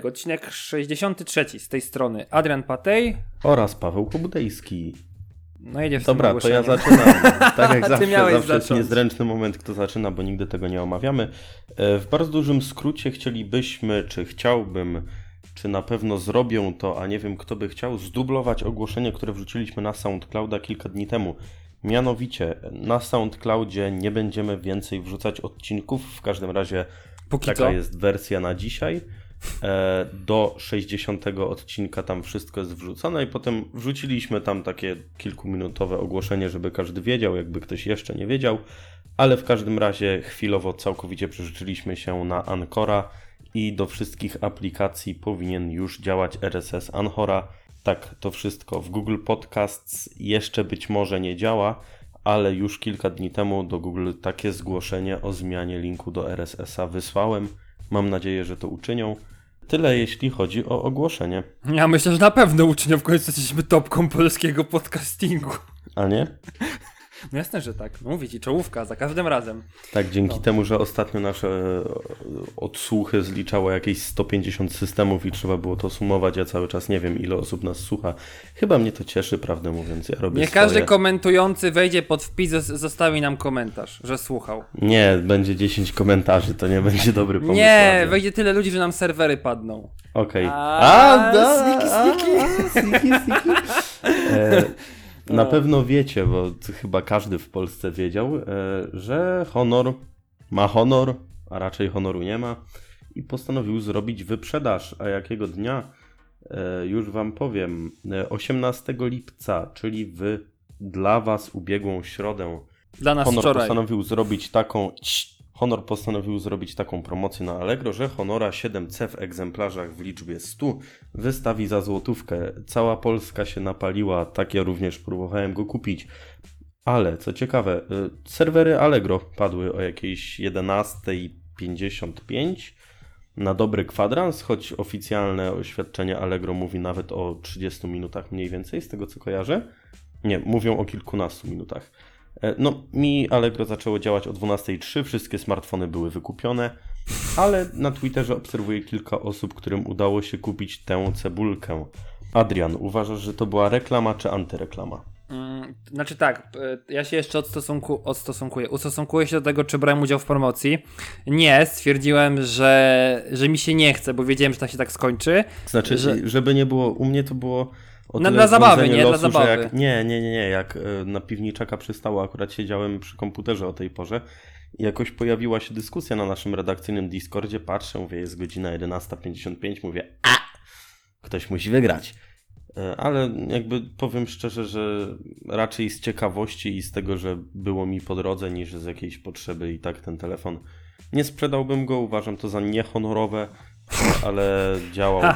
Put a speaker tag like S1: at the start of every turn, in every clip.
S1: Odcinek 63 z tej strony. Adrian Patej.
S2: Oraz Paweł Pobudejski.
S1: No jedziesz
S2: Dobra, to ja zaczynam. Tak jak zawsze, zawsze jest niezręczny moment, kto zaczyna, bo nigdy tego nie omawiamy. E, w bardzo dużym skrócie chcielibyśmy, czy chciałbym, czy na pewno zrobią to, a nie wiem kto by chciał, zdublować ogłoszenie, które wrzuciliśmy na SoundClouda kilka dni temu. Mianowicie na SoundCloudzie nie będziemy więcej wrzucać odcinków, w każdym razie Póki taka co? jest wersja na dzisiaj. E, do 60 odcinka tam wszystko jest wrzucone i potem wrzuciliśmy tam takie kilkuminutowe ogłoszenie, żeby każdy wiedział, jakby ktoś jeszcze nie wiedział, ale w każdym razie chwilowo całkowicie przerzuciliśmy się na Ancora i do wszystkich aplikacji powinien już działać RSS Anchora. Tak, to wszystko w Google Podcasts jeszcze być może nie działa, ale już kilka dni temu do Google takie zgłoszenie o zmianie linku do RSS-a wysłałem. Mam nadzieję, że to uczynią. Tyle jeśli chodzi o ogłoszenie.
S1: Ja myślę, że na pewno uczynią w końcu jesteśmy topką polskiego podcastingu.
S2: A nie?
S1: No jasne, że tak. No mówię ci, czołówka za każdym razem.
S2: Tak, dzięki no. temu, że ostatnio nasze e, odsłuchy zliczało jakieś 150 systemów i trzeba było to sumować, ja cały czas nie wiem, ile osób nas słucha. Chyba mnie to cieszy, prawdę mówiąc. Ja robię
S1: Niech
S2: swoje.
S1: każdy komentujący wejdzie pod wpis, zostawi nam komentarz, że słuchał.
S2: Nie, będzie 10 komentarzy, to nie będzie dobry pomysł.
S1: Nie, wejdzie tyle ludzi, że nam serwery padną.
S2: Okej. Okay.
S1: A, a. A, sniki.
S2: E, na no. pewno wiecie, bo chyba każdy w Polsce wiedział, e, że honor ma honor, a raczej honoru nie ma i postanowił zrobić wyprzedaż. A jakiego dnia? E, już Wam powiem. 18 e, lipca, czyli w dla Was ubiegłą środę.
S1: Dla nas
S2: Honor
S1: wczoraj.
S2: postanowił zrobić taką Honor postanowił zrobić taką promocję na Allegro, że Honora 7C w egzemplarzach w liczbie 100 wystawi za złotówkę. Cała Polska się napaliła, tak ja również próbowałem go kupić. Ale co ciekawe, y, serwery Allegro padły o jakiejś 11.55 na dobry kwadrans, choć oficjalne oświadczenie Allegro mówi nawet o 30 minutach mniej więcej, z tego co kojarzę. Nie, mówią o kilkunastu minutach. E, no, mi Allegro zaczęło działać o 12.03, wszystkie smartfony były wykupione, ale na Twitterze obserwuję kilka osób, którym udało się kupić tę cebulkę. Adrian, uważasz, że to była reklama czy antyreklama?
S1: Mm, znaczy tak, ja się jeszcze odstosunku, odstosunkuję. Ustosunkuję się do tego, czy brałem udział w promocji. Nie, stwierdziłem, że, że mi się nie chce, bo wiedziałem, że tak się tak skończy.
S2: Znaczy, że... żeby nie było, u mnie to było
S1: na, dla zabawy, nie? Losu, dla zabawy.
S2: Jak, nie, nie, nie, nie. Jak e, na piwniczaka przystało, akurat siedziałem przy komputerze o tej porze i jakoś pojawiła się dyskusja na naszym redakcyjnym Discordzie. Patrzę, mówię, jest godzina 11.55, mówię, a ktoś musi wygrać. E, ale jakby powiem szczerze, że raczej z ciekawości i z tego, że było mi po drodze, niż z jakiejś potrzeby i tak ten telefon nie sprzedałbym go. Uważam to za niehonorowe ale działał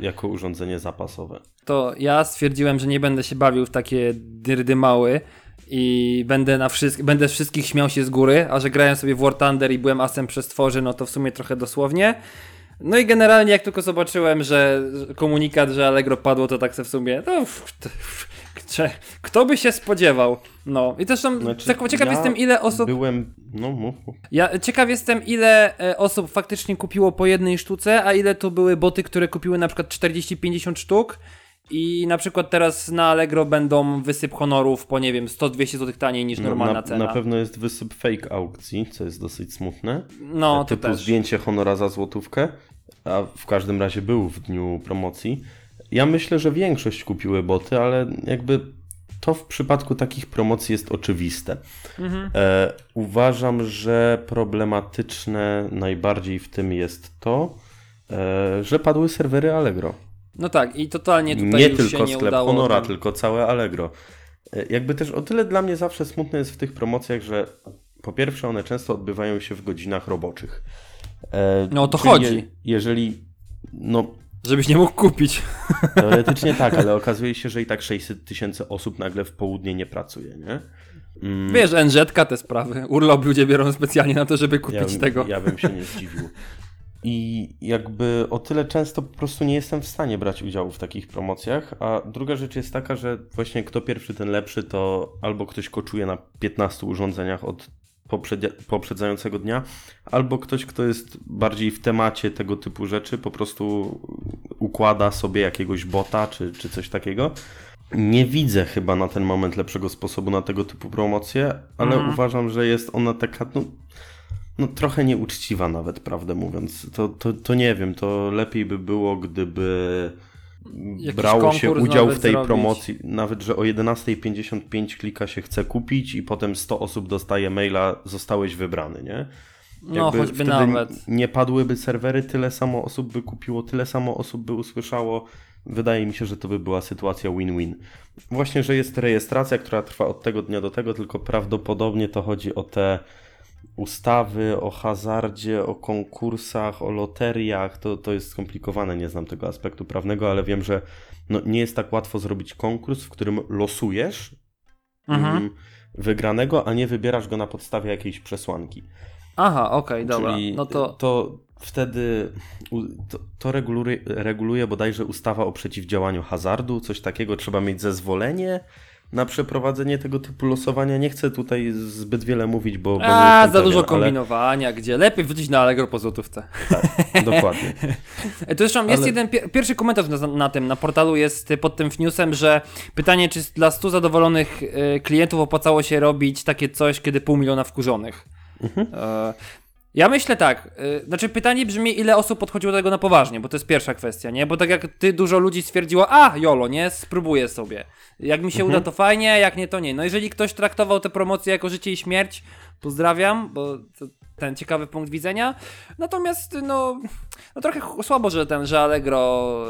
S2: jako urządzenie zapasowe.
S1: To ja stwierdziłem, że nie będę się bawił w takie dyrdy mały i będę, na wszystkich, będę wszystkich śmiał się z góry, a że grałem sobie w War Thunder i byłem asem przez tworzy, no to w sumie trochę dosłownie. No i generalnie jak tylko zobaczyłem, że komunikat, że Allegro padło, to tak se w sumie, to, kto by się spodziewał? No i zresztą znaczy, ciekaw ja jestem ile osób...
S2: Byłem, no mów.
S1: Ja ciekaw jestem ile e, osób faktycznie kupiło po jednej sztuce, a ile to były boty, które kupiły na przykład 40-50 sztuk i na przykład teraz na Allegro będą wysyp honorów po nie wiem 100-200 zł taniej niż no, normalna
S2: na,
S1: cena.
S2: Na pewno jest wysyp fake aukcji, co jest dosyć smutne.
S1: No,
S2: to też. zdjęcie honora za złotówkę, a w każdym razie był w dniu promocji. Ja myślę, że większość kupiły boty, ale jakby to w przypadku takich promocji jest oczywiste. Mhm. E, uważam, że problematyczne najbardziej w tym jest to, e, że padły serwery Allegro.
S1: No tak, i totalnie tutaj
S2: nie tylko
S1: się nie
S2: sklep
S1: udało
S2: Honora, tam... tylko całe Allegro. E, jakby też o tyle dla mnie zawsze smutne jest w tych promocjach, że po pierwsze one często odbywają się w godzinach roboczych.
S1: E, no o to chodzi. Je,
S2: jeżeli no,
S1: Żebyś nie mógł kupić.
S2: Teoretycznie tak, ale okazuje się, że i tak 600 tysięcy osób nagle w południe nie pracuje, nie?
S1: Mm. Wiesz, NZ te sprawy. Urlop ludzie biorą specjalnie na to, żeby kupić
S2: ja,
S1: tego.
S2: Ja bym się nie zdziwił. I jakby o tyle często po prostu nie jestem w stanie brać udziału w takich promocjach. A druga rzecz jest taka, że właśnie kto pierwszy, ten lepszy, to albo ktoś koczuje na 15 urządzeniach od poprzedzającego dnia, albo ktoś, kto jest bardziej w temacie tego typu rzeczy, po prostu układa sobie jakiegoś bota czy, czy coś takiego. Nie widzę chyba na ten moment lepszego sposobu na tego typu promocję, ale mm. uważam, że jest ona taka no, no, trochę nieuczciwa nawet, prawdę mówiąc. To, to, to nie wiem, to lepiej by było, gdyby Jakiś brało się udział w tej zrobić. promocji, nawet że o 11.55 klika się chce kupić i potem 100 osób dostaje maila, zostałeś wybrany, nie?
S1: No, Jakby choćby nawet.
S2: Nie padłyby serwery, tyle samo osób by kupiło, tyle samo osób by usłyszało. Wydaje mi się, że to by była sytuacja win-win. Właśnie, że jest rejestracja, która trwa od tego dnia do tego, tylko prawdopodobnie to chodzi o te ustawy o hazardzie, o konkursach, o loteriach, to, to jest skomplikowane, nie znam tego aspektu prawnego, ale wiem, że no, nie jest tak łatwo zrobić konkurs, w którym losujesz mhm. Mm, wygranego, a nie wybierasz go na podstawie jakiejś przesłanki.
S1: Aha, okej, okay, dobra.
S2: No to... to wtedy to, to reguluje, reguluje bodajże ustawa o przeciwdziałaniu hazardu, coś takiego, trzeba mieć zezwolenie na przeprowadzenie tego typu losowania. Nie chcę tutaj zbyt wiele mówić, bo.
S1: A, za dużo kombinowania, ale... gdzie lepiej wrócić na Allegro po złotówce.
S2: Tak, dokładnie.
S1: to zresztą ale... jest jeden pierwszy komentarz na, na, tym, na portalu jest pod tym newsem, że pytanie, czy dla 100 zadowolonych y, klientów opłacało się robić takie coś, kiedy pół miliona wkurzonych. Mhm. Ja myślę tak, yy, znaczy pytanie brzmi, ile osób podchodziło do tego na poważnie, bo to jest pierwsza kwestia, nie? Bo tak jak ty, dużo ludzi stwierdziło, a, jolo, nie, spróbuję sobie. Jak mi się mhm. uda, to fajnie, jak nie, to nie. No jeżeli ktoś traktował tę promocję jako życie i śmierć, pozdrawiam, bo to ten ciekawy punkt widzenia. Natomiast, no, no trochę słabo, że ten, że Allegro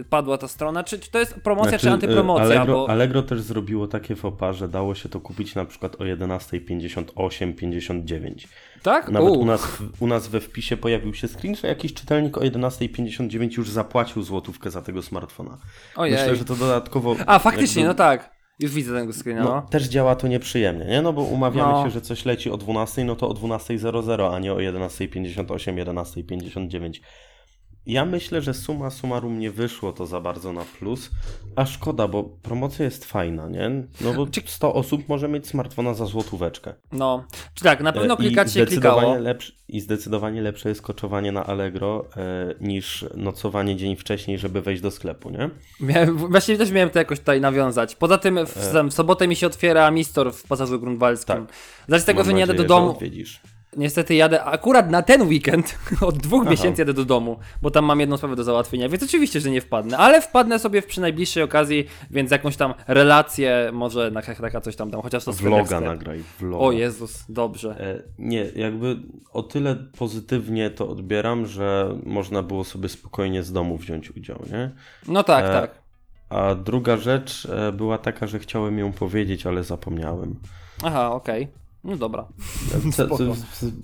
S1: y, padła ta strona. Czy, czy to jest promocja, znaczy, czy antypromocja?
S2: Allegro,
S1: bo...
S2: Allegro też zrobiło takie fopa, że dało się to kupić na przykład o 11.58, 59.
S1: Tak?
S2: Nawet u nas, u nas we wpisie pojawił się screen, że jakiś czytelnik o 11.59 już zapłacił złotówkę za tego smartfona. Ojej. Myślę, że to dodatkowo...
S1: A, faktycznie, jakby... no tak. Już widzę tego screena. No,
S2: no. Też działa to nieprzyjemnie, nie? No bo umawiamy no. się, że coś leci o 12, no to o 12.00, a nie o 11.58, 11.59. Ja myślę, że suma summarum nie wyszło to za bardzo na plus, a szkoda, bo promocja jest fajna, nie? No bo 100 osób może mieć smartfona za złotóweczkę.
S1: No, czy tak, na pewno klikać się klikało.
S2: I zdecydowanie lepsze jest koczowanie na Allegro e, niż nocowanie dzień wcześniej, żeby wejść do sklepu, nie?
S1: Miałem, właśnie też miałem to jakoś tutaj nawiązać. Poza tym w, e... w sobotę mi się otwiera Mistor w Pasażu Grunwaldzkim. Tak. Z tego, że nie jadę do domu. Odwiedzisz. Niestety jadę akurat na ten weekend, od dwóch Aha. miesięcy jadę do domu, bo tam mam jedną sprawę do załatwienia, więc oczywiście, że nie wpadnę, ale wpadnę sobie w przy najbliższej okazji, więc jakąś tam relację, może na taka coś tam dam, chociaż to
S2: Vloga nagraj, vloga.
S1: O Jezus, dobrze. E,
S2: nie, jakby o tyle pozytywnie to odbieram, że można było sobie spokojnie z domu wziąć udział, nie?
S1: No tak, e, tak.
S2: A druga rzecz e, była taka, że chciałem ją powiedzieć, ale zapomniałem.
S1: Aha, okej. Okay. No dobra.
S2: To, to, to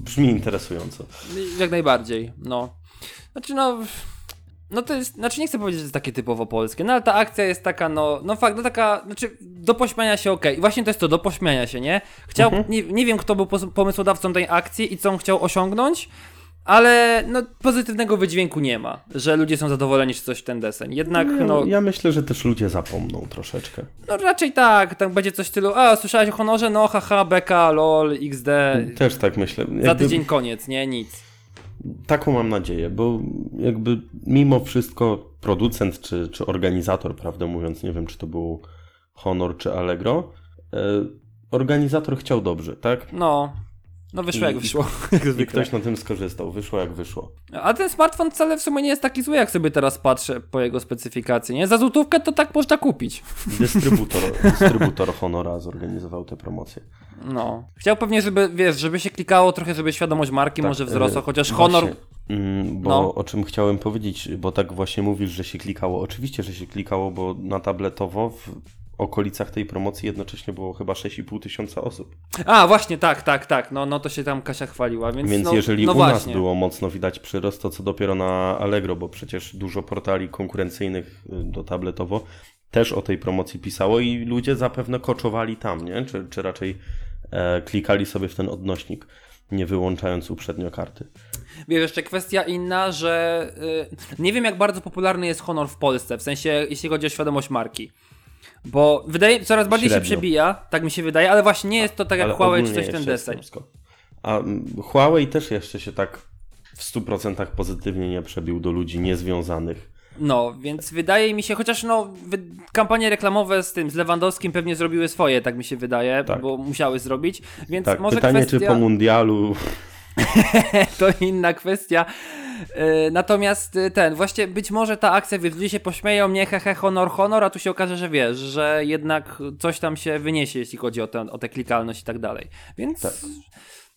S2: brzmi interesująco.
S1: Jak najbardziej, no. Znaczy no... No to jest, znaczy nie chcę powiedzieć, że to jest takie typowo polskie, no ale ta akcja jest taka, no, no fakt, no taka, znaczy do pośmiania się ok. I właśnie to jest to, do pośmiania się, nie? Chciał, mhm. nie, nie wiem kto był pomysłodawcą tej akcji i co on chciał osiągnąć, ale no, pozytywnego wydźwięku nie ma, że ludzie są zadowoleni, czy coś w ten deseń. Jednak, no, no...
S2: Ja myślę, że też ludzie zapomną troszeczkę.
S1: No raczej tak, tak będzie coś w stylu, a słyszałeś o honorze? No haha, beka, lol, xd.
S2: Też tak myślę.
S1: Jakby... Za tydzień koniec, nie? Nic.
S2: Taką mam nadzieję, bo jakby mimo wszystko producent czy, czy organizator, prawdę mówiąc, nie wiem czy to był Honor czy Allegro, e, organizator chciał dobrze, tak?
S1: No, no wyszło jak wyszło.
S2: I ktoś na tym skorzystał, wyszło jak wyszło.
S1: A ten smartfon wcale w sumie nie jest taki zły, jak sobie teraz patrzę po jego specyfikacji, nie? Za złotówkę to tak można kupić.
S2: Dystrybutor, dystrybutor Honora zorganizował tę promocję.
S1: No. Chciał pewnie, żeby, wiesz, żeby się klikało trochę, żeby świadomość marki tak, może wzrosła, chociaż Honor... Właśnie,
S2: mm, bo no. o czym chciałem powiedzieć, bo tak właśnie mówisz, że się klikało. Oczywiście, że się klikało, bo na tabletowo w okolicach tej promocji jednocześnie było chyba 6,5 tysiąca osób.
S1: A, właśnie, tak, tak, tak. No, no to się tam Kasia chwaliła. Więc,
S2: więc
S1: no,
S2: jeżeli
S1: no
S2: u
S1: właśnie.
S2: nas było mocno widać przyrost, to co dopiero na Allegro, bo przecież dużo portali konkurencyjnych y, do tabletowo też o tej promocji pisało i ludzie zapewne koczowali tam, nie? Czy, czy raczej e, klikali sobie w ten odnośnik, nie wyłączając uprzednio karty.
S1: Wiesz, jeszcze kwestia inna, że y, nie wiem jak bardzo popularny jest Honor w Polsce, w sensie jeśli chodzi o świadomość marki. Bo wydaje coraz bardziej Średnio. się przebija, tak mi się wydaje, ale właśnie nie jest to tak jak Huawei czy coś ten deseń.
S2: A Huawei też jeszcze się tak w 100% pozytywnie nie przebił do ludzi niezwiązanych.
S1: No, więc wydaje mi się, chociaż no, kampanie reklamowe z tym, z Lewandowskim pewnie zrobiły swoje, tak mi się wydaje, tak. bo musiały zrobić, więc
S2: tak,
S1: może
S2: pytanie,
S1: kwestia...
S2: czy po mundialu...
S1: to inna kwestia. E, natomiast e, ten, właśnie być może ta akcja, wiesz, ludzie się pośmieją, nie hehe, honor, honor, a tu się okaże, że wiesz, że jednak coś tam się wyniesie, jeśli chodzi o, ten, o tę klikalność i tak dalej. Więc tak.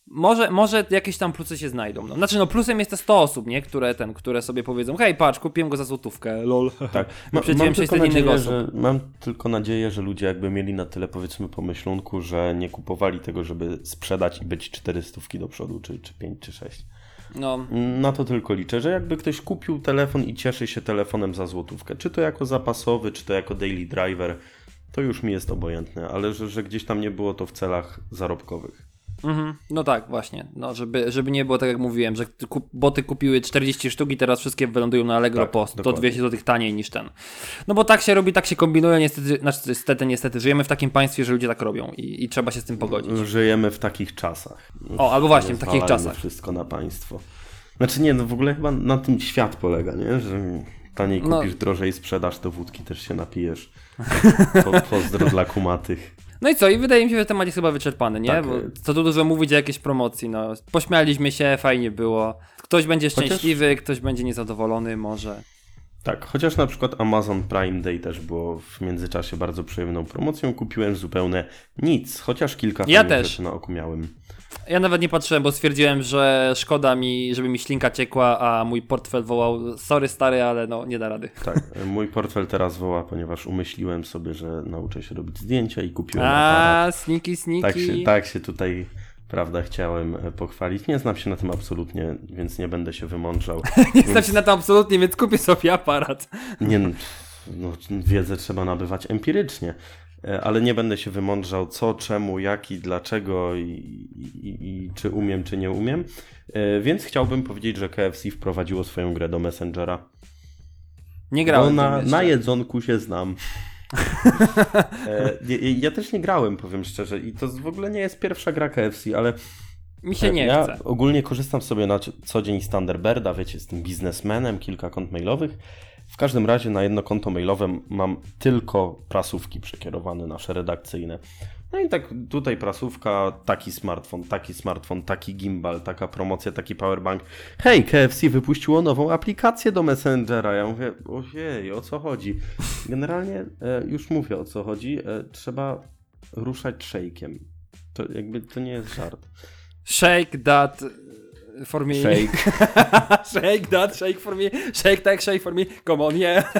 S1: może, może jakieś tam plusy się znajdą. No, znaczy, no plusem jest te 100 osób, nie? Które, ten, które sobie powiedzą, hej, patrz, kupiłem go za złotówkę, lol.
S2: Tak. Ma, mam, tylko nadzieję, że, mam tylko nadzieję, że ludzie jakby mieli na tyle, powiedzmy, pomyślunku, że nie kupowali tego, żeby sprzedać i być 400 do przodu, czy, czy 5, czy 6. No. Na to tylko liczę, że jakby ktoś kupił telefon i cieszy się telefonem za złotówkę, czy to jako zapasowy, czy to jako daily driver, to już mi jest obojętne, ale że, że gdzieś tam nie było to w celach zarobkowych.
S1: Mhm. No tak, właśnie. No, żeby, żeby nie było tak jak mówiłem, że kup, boty kupiły 40 sztuk i teraz wszystkie wylądują na Allegro tak, po 100-200 zł taniej niż ten. No bo tak się robi, tak się kombinuje, niestety, znaczy niestety, niestety, żyjemy w takim państwie, że ludzie tak robią i, i trzeba się z tym pogodzić.
S2: Żyjemy w takich czasach.
S1: O, albo właśnie, w takich czasach.
S2: wszystko na państwo. Znaczy nie, no w ogóle chyba na tym świat polega, nie? Że taniej no. kupisz, no. drożej sprzedasz, to wódki też się napijesz. Po, pozdro dla kumatych.
S1: No i co? I wydaje mi się, że temat jest chyba wyczerpany, nie? Tak. Bo co tu dużo mówić o jakiejś promocji, no. Pośmialiśmy się, fajnie było. Ktoś będzie szczęśliwy, Chociaż... ktoś będzie niezadowolony, może.
S2: Tak, chociaż na przykład Amazon Prime Day też było w międzyczasie bardzo przyjemną promocją. Kupiłem zupełnie nic, chociaż kilka ja też. rzeczy na oku miałem.
S1: Ja nawet nie patrzyłem, bo stwierdziłem, że szkoda mi, żeby mi ślinka ciekła, a mój portfel wołał sorry stary, ale no nie da rady.
S2: Tak, mój portfel teraz woła, ponieważ umyśliłem sobie, że nauczę się robić zdjęcia i kupiłem
S1: A, sniki, sniki.
S2: Tak się, tak się tutaj prawda, chciałem e, pochwalić. Nie znam się na tym absolutnie, więc nie będę się wymądrzał.
S1: nie więc... znam się na tym absolutnie, więc kupię sobie aparat.
S2: nie, no, no, wiedzę trzeba nabywać empirycznie. E, ale nie będę się wymądrzał co, czemu, jak i dlaczego i, i, i, czy umiem, czy nie umiem. E, więc chciałbym powiedzieć, że KFC wprowadziło swoją grę do Messengera.
S1: Nie grałem. Bo
S2: na, na jedzonku się znam. ja, e, ja, też nie grałem, powiem szczerze, i to w ogóle nie jest pierwsza gra KFC, ale.
S1: Mi się nie
S2: ja
S1: chce.
S2: ogólnie korzystam sobie na co dzień z Thunderbirda, wiecie, z tym biznesmenem, kilka kont mailowych. W każdym razie na jedno konto mailowe mam tylko prasówki przekierowane, nasze redakcyjne. No i tak tutaj prasówka, taki smartfon, taki smartfon, taki gimbal, taka promocja, taki powerbank. Hej, KFC wypuściło nową aplikację do Messengera. Ja mówię, ojej, o co chodzi? Generalnie e, już mówię o co chodzi. E, trzeba ruszać shake'iem. To jakby to nie jest żart.
S1: Shake that for me.
S2: Shake.
S1: shake that, shake for me. Shake tak, shake for me. Come on, yeah.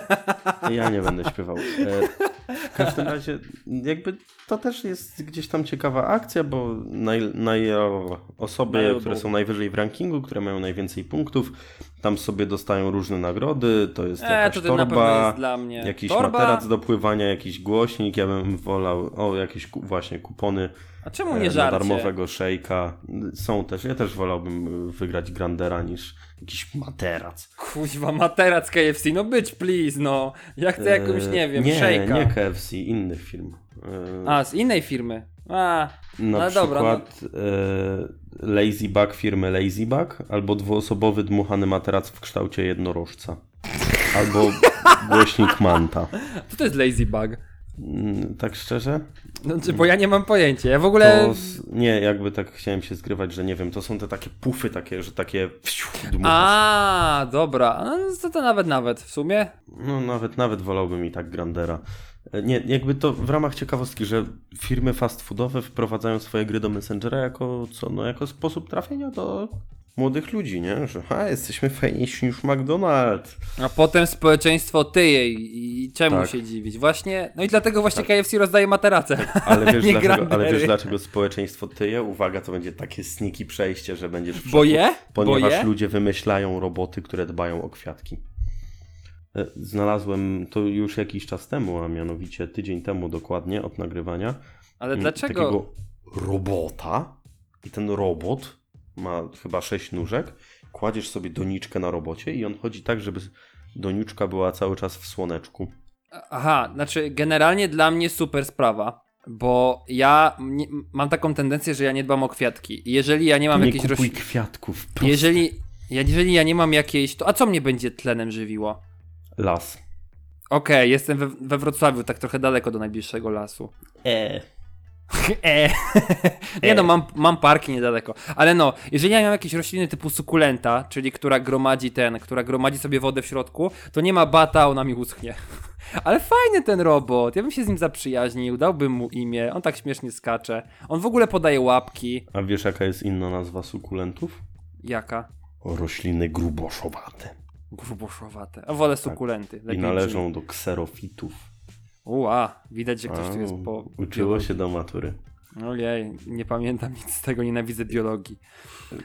S2: ja nie będę śpiewał. E, w każdym razie, jakby to też jest gdzieś tam ciekawa akcja, bo naj, naj, osoby, które są najwyżej w rankingu, które mają najwięcej punktów, tam sobie dostają różne nagrody, to jest e, jakaś to torba, jest
S1: dla mnie.
S2: jakiś torba? materac do pływania, jakiś głośnik, ja bym wolał, o jakieś właśnie kupony
S1: a czemu nie żarcie?
S2: darmowego szejka. Są też, ja też wolałbym wygrać Grandera niż jakiś materac.
S1: Kuźwa, materac KFC, no być please, no. Ja chcę jakąś, nie wiem,
S2: nie,
S1: szejka.
S2: Nie, KFC, innych firm.
S1: A, z innej firmy. A,
S2: na
S1: no
S2: przykład
S1: dobra, no.
S2: Lazy Bug firmy Lazy Bug, albo dwuosobowy dmuchany materac w kształcie jednorożca. Albo głośnik Manta.
S1: Co to jest Lazy Bug?
S2: Mm, tak szczerze?
S1: Znaczy, bo ja nie mam pojęcia. Ja w ogóle. To,
S2: nie, jakby tak chciałem się zgrywać, że nie wiem, to są te takie pufy takie, że takie.
S1: A, dobra. No, to, to nawet, nawet w sumie.
S2: No, nawet, nawet wolałbym i tak Grandera. E, nie, jakby to w ramach ciekawostki, że firmy fast foodowe wprowadzają swoje gry do Messengera jako co? No, jako sposób trafienia do młodych ludzi, nie? Że ha, jesteśmy fajniejsi niż McDonald's.
S1: A potem społeczeństwo tyje i, i czemu tak. się dziwić? Właśnie, no i dlatego właśnie tak. KFC rozdaje materace. Tak,
S2: ale, wiesz, dlaczego, ale wiesz dlaczego społeczeństwo tyje? Uwaga, to będzie takie sniki przejście, że będziesz w
S1: Bo je?
S2: Ponieważ
S1: Bo je?
S2: ludzie wymyślają roboty, które dbają o kwiatki. E, znalazłem to już jakiś czas temu, a mianowicie tydzień temu dokładnie od nagrywania.
S1: Ale dlaczego?
S2: Takiego robota i ten robot ma chyba sześć nóżek, kładziesz sobie doniczkę na robocie i on chodzi tak, żeby doniczka była cały czas w słoneczku.
S1: Aha, znaczy generalnie dla mnie super sprawa. Bo ja nie, mam taką tendencję, że ja nie dbam o kwiatki. Jeżeli ja nie mam
S2: nie
S1: jakiejś
S2: rośliny. kwiatków.
S1: Proste. Jeżeli, jeżeli ja nie mam jakiejś. To a co mnie będzie tlenem żywiło?
S2: Las.
S1: Okej, okay, jestem we, we, Wrocławiu, tak trochę daleko do najbliższego lasu.
S2: E.
S1: e. nie no, mam, mam parki niedaleko. Ale no, jeżeli ja mam jakieś rośliny typu sukulenta, czyli która gromadzi ten, która gromadzi sobie wodę w środku, to nie ma bata, ona mi uschnie. Ale fajny ten robot, ja bym się z nim zaprzyjaźnił, dałbym mu imię, on tak śmiesznie skacze. On w ogóle podaje łapki.
S2: A wiesz jaka jest inna nazwa sukulentów?
S1: Jaka?
S2: Rośliny gruboszowate.
S1: Gruboszowate. A wolę tak. sukulenty.
S2: I należą do kserofitów.
S1: Uła, widać, że ktoś tu jest po.
S2: Uczyło biologii. się do matury.
S1: Ojej, nie pamiętam nic z tego, nienawidzę biologii.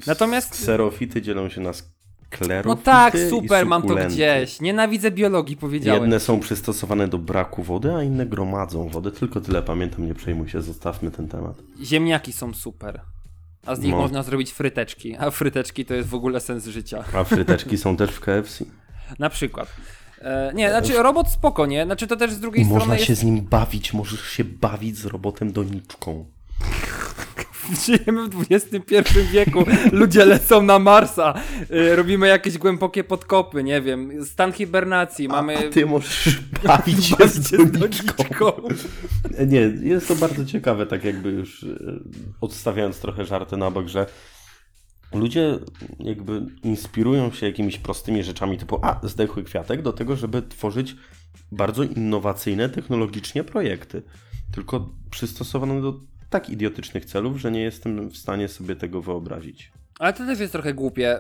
S1: Natomiast.
S2: Kserofity dzielą się na sklerofity.
S1: No tak, super, mam to gdzieś. Nienawidzę biologii, powiedziałem.
S2: Jedne są przystosowane do braku wody, a inne gromadzą wodę. Tylko tyle pamiętam, nie przejmuj się, zostawmy ten temat.
S1: Ziemniaki są super. A z nich no. można zrobić fryteczki. A fryteczki to jest w ogóle sens życia.
S2: A fryteczki są też w KFC.
S1: Na przykład. E, nie, znaczy robot spoko, nie? Znaczy to też z drugiej
S2: można
S1: strony
S2: Można się jest... z nim bawić, możesz się bawić z robotem doniczką.
S1: Żyjemy w XXI wieku, ludzie lecą na Marsa, y, robimy jakieś głębokie podkopy, nie wiem, stan hibernacji, mamy...
S2: A ty możesz bawić się z doniczką. Nie, jest to bardzo ciekawe, tak jakby już y, odstawiając trochę żarty na bok, że ludzie jakby inspirują się jakimiś prostymi rzeczami typu a, zdechły kwiatek do tego, żeby tworzyć bardzo innowacyjne technologicznie projekty. Tylko przystosowane do tak idiotycznych celów, że nie jestem w stanie sobie tego wyobrazić.
S1: Ale to też jest trochę głupie,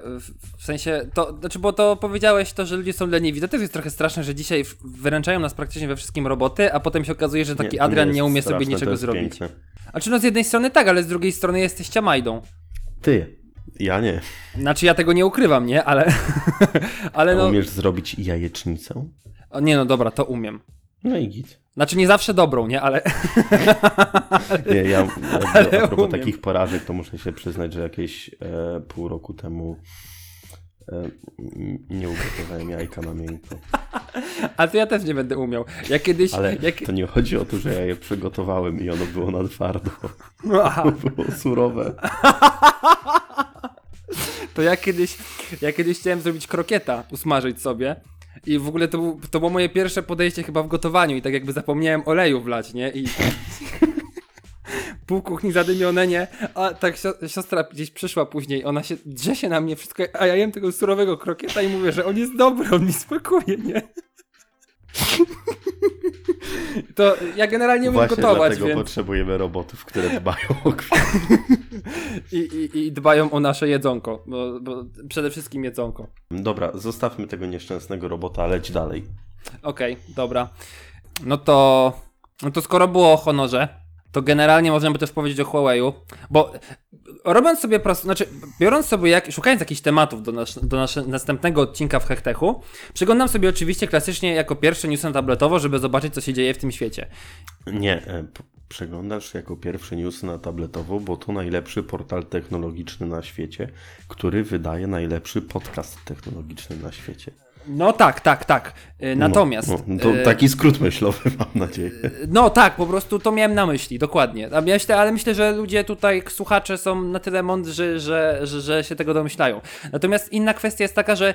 S1: w, sensie, to, znaczy, bo to powiedziałeś to, że ludzie są leniwi, to też jest trochę straszne, że dzisiaj wyręczają nas praktycznie we wszystkim roboty, a potem się okazuje, że taki nie, Adrian nie, umie straszne, sobie niczego zrobić. Piękne. A czy no z jednej strony tak, ale z drugiej strony jesteś ciamajdą.
S2: Ty, ja nie.
S1: Znaczy ja tego nie ukrywam, nie? Ale, ale no...
S2: Umiesz zrobić jajecznicę?
S1: O, nie no, dobra, to umiem.
S2: No i git.
S1: Znaczy nie zawsze dobrą, nie? Ale...
S2: nie, ja ale a propos umiem. takich porażek, to muszę się przyznać, że jakieś e, pół roku temu e, nie ugotowałem jajka na miękko.
S1: A to ja też nie będę umiał. Ja kiedyś...
S2: Ale
S1: jak...
S2: to nie chodzi o to, że ja je przygotowałem i ono było na twardo. To było surowe.
S1: To ja kiedyś, ja kiedyś chciałem zrobić krokieta, usmażyć sobie. I w ogóle to, to było moje pierwsze podejście chyba w gotowaniu i tak jakby zapomniałem oleju wlać, nie? I pół kuchni zadymione, nie? A tak siostra gdzieś przyszła później, ona się drze się na mnie wszystko, a ja jem tego surowego krokieta i mówię, że on jest dobry, on mi smakuje, nie? To ja generalnie umiem
S2: Właśnie
S1: gotować,
S2: dlatego
S1: więc...
S2: potrzebujemy robotów, które dbają o kwiaty.
S1: I, i, I, dbają o nasze jedzonko, bo, bo, przede wszystkim jedzonko.
S2: Dobra, zostawmy tego nieszczęsnego robota, leć dalej.
S1: Okej, okay, dobra. No to, no to skoro było o honorze, to generalnie możemy by też powiedzieć o Huawei'u, bo robiąc sobie, znaczy biorąc sobie, jak, szukając jakichś tematów do, nas, do naszego następnego odcinka w Hechtechu, przeglądam sobie oczywiście klasycznie jako pierwszy newsem tabletowo, żeby zobaczyć, co się dzieje w tym świecie.
S2: Nie, e, przeglądasz jako pierwszy news na tabletowo, bo to najlepszy portal technologiczny na świecie, który wydaje najlepszy podcast technologiczny na świecie.
S1: No tak, tak, tak. Y, natomiast. No,
S2: no, to y, taki skrót myślowy, mam nadzieję.
S1: Y, no tak, po prostu to miałem na myśli, dokładnie. Myślę, ale myślę, że ludzie tutaj, słuchacze są na tyle mądrzy, że, że, że się tego domyślają. Natomiast inna kwestia jest taka, że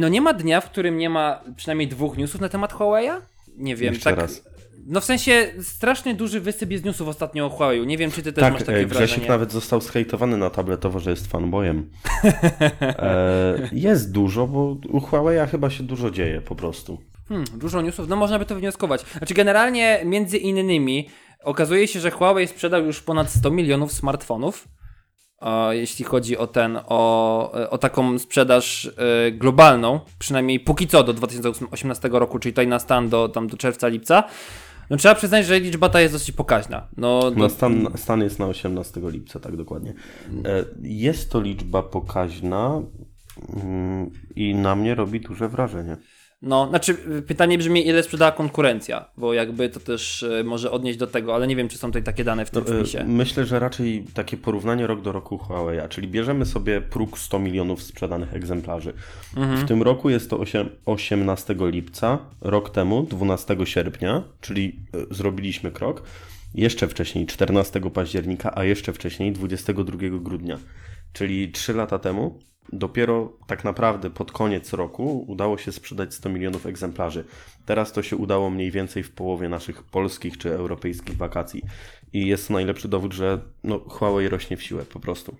S1: no nie ma dnia, w którym nie ma przynajmniej dwóch newsów na temat Huawei'a? Nie wiem,
S2: Jeszcze
S1: tak.
S2: Raz.
S1: No w sensie strasznie duży wysyp jest newsów ostatnio o Huawei. Nie wiem, czy ty też
S2: tak,
S1: masz takie
S2: wrażenie. Tak, nawet został skejtowany na tabletowo, że jest fanboyem. e, jest dużo, bo u Huawei chyba się dużo dzieje po prostu.
S1: Hmm, dużo newsów, no można by to wnioskować. Znaczy generalnie między innymi okazuje się, że Huawei sprzedał już ponad 100 milionów smartfonów. jeśli chodzi o ten, o, o taką sprzedaż e, globalną, przynajmniej póki co do 2018 roku, czyli tutaj na stan do, tam do czerwca, lipca. No trzeba przyznać, że liczba ta jest dosyć pokaźna. No,
S2: no stan, stan jest na 18 lipca, tak dokładnie. E, jest to liczba pokaźna mm, i na mnie robi duże wrażenie.
S1: No, znaczy pytanie brzmi, ile sprzedała konkurencja, bo jakby to też e, może odnieść do tego, ale nie wiem, czy są tutaj takie dane w tym no, e, wpisie.
S2: Myślę, że raczej takie porównanie rok do roku Huawei, czyli bierzemy sobie próg 100 milionów sprzedanych egzemplarzy. Mhm. W tym roku jest to 18 lipca, rok temu 12 sierpnia, czyli zrobiliśmy krok. jeszcze wcześniej 14 października, a jeszcze wcześniej 22 grudnia. Czyli 3 lata temu dopiero tak naprawdę pod koniec roku udało się sprzedać 100 milionów egzemplarzy. Teraz to się udało mniej więcej w połowie naszych polskich czy europejskich wakacji. I jest to najlepszy dowód, że no, Huawei rośnie w siłę po prostu.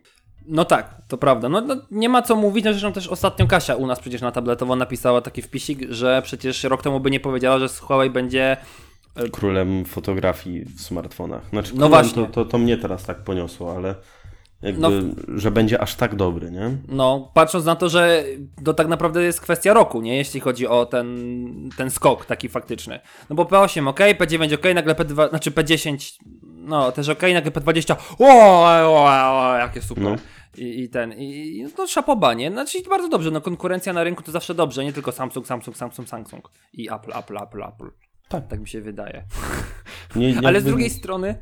S1: No tak, to prawda. No, no, nie ma co mówić, no zresztą też ostatnio Kasia u nas przecież na tabletowo napisała taki wpisik, że przecież rok temu by nie powiedziała, że Huawei będzie
S2: e, królem fotografii w smartfonach. Znaczy, no właśnie. To, to, to mnie teraz tak poniosło, ale jakby, no, że będzie aż tak dobry, nie?
S1: No, patrząc na to, że to tak naprawdę jest kwestia roku, nie? Jeśli chodzi o ten, ten skok taki faktyczny. No bo P8 ok, P9 ok, nagle P2, znaczy P10 no też ok, nagle P20 o, o, o, jakie super. No. I, I, ten, i no to szapoba, nie? Znaczy bardzo dobrze, no konkurencja na rynku to zawsze dobrze, nie tylko Samsung, Samsung, Samsung, Samsung i Apple, Apple, Apple, Apple. Tak. Tak mi się wydaje. Nie, nie, Ale z drugiej strony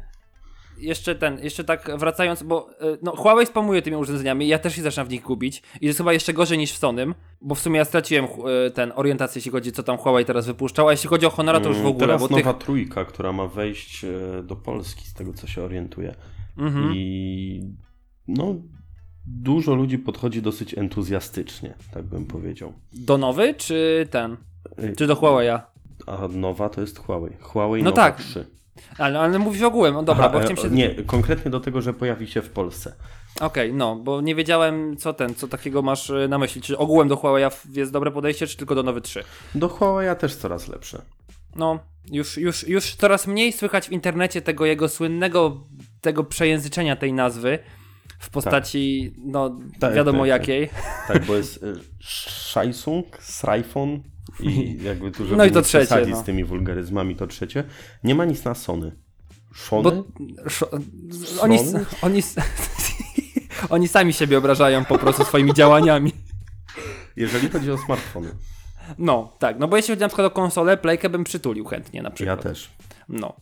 S1: jeszcze ten, jeszcze tak wracając, bo e, no, Huawei spamuje tymi urządzeniami, ja też się zaczynam w nich gubić i to jest chyba jeszcze gorzej niż w Sonym, bo w sumie ja straciłem e, ten orientację, jeśli chodzi co tam Huawei teraz wypuszczał, a jeśli chodzi o Honora, to już w mm, ogóle.
S2: Teraz
S1: bo
S2: nowa tych... trójka, która ma wejść e, do Polski, z tego co się orientuje. Mhm. I no, dużo ludzi podchodzi dosyć entuzjastycznie, tak bym powiedział.
S1: Do nowy, czy ten? Czy do Huawei?
S2: A nowa to jest Huawei. Huawei no Nova tak. 3.
S1: Ale, ale mówisz ogółem, no dobra, Aha, bo chciałem się...
S2: Nie, konkretnie do tego, że pojawi się w Polsce.
S1: Okej, okay, no, bo nie wiedziałem, co ten, co takiego masz e, na myśli. Czy ogółem do Huawei jest dobre podejście, czy tylko do Nowy 3?
S2: Do Huawei też coraz lepsze.
S1: No, już, już, już coraz mniej słychać w internecie tego jego słynnego, tego przejęzyczenia tej nazwy w postaci, tak. no, tak, wiadomo tak, tak. jakiej.
S2: Tak, bo jest y, Samsung, Sryfon, i jakby tu, żeby
S1: no i to trzecie,
S2: no. z tymi wulgaryzmami, to trzecie. Nie ma nic na Sony. Sony? Bo,
S1: oni, oni, oni sami siebie obrażają po prostu swoimi działaniami.
S2: Jeżeli chodzi o smartfony.
S1: No, tak. No bo jeśli chodzi na przykład o konsolę, Playkę bym przytulił chętnie na przykład.
S2: Ja też.
S1: No.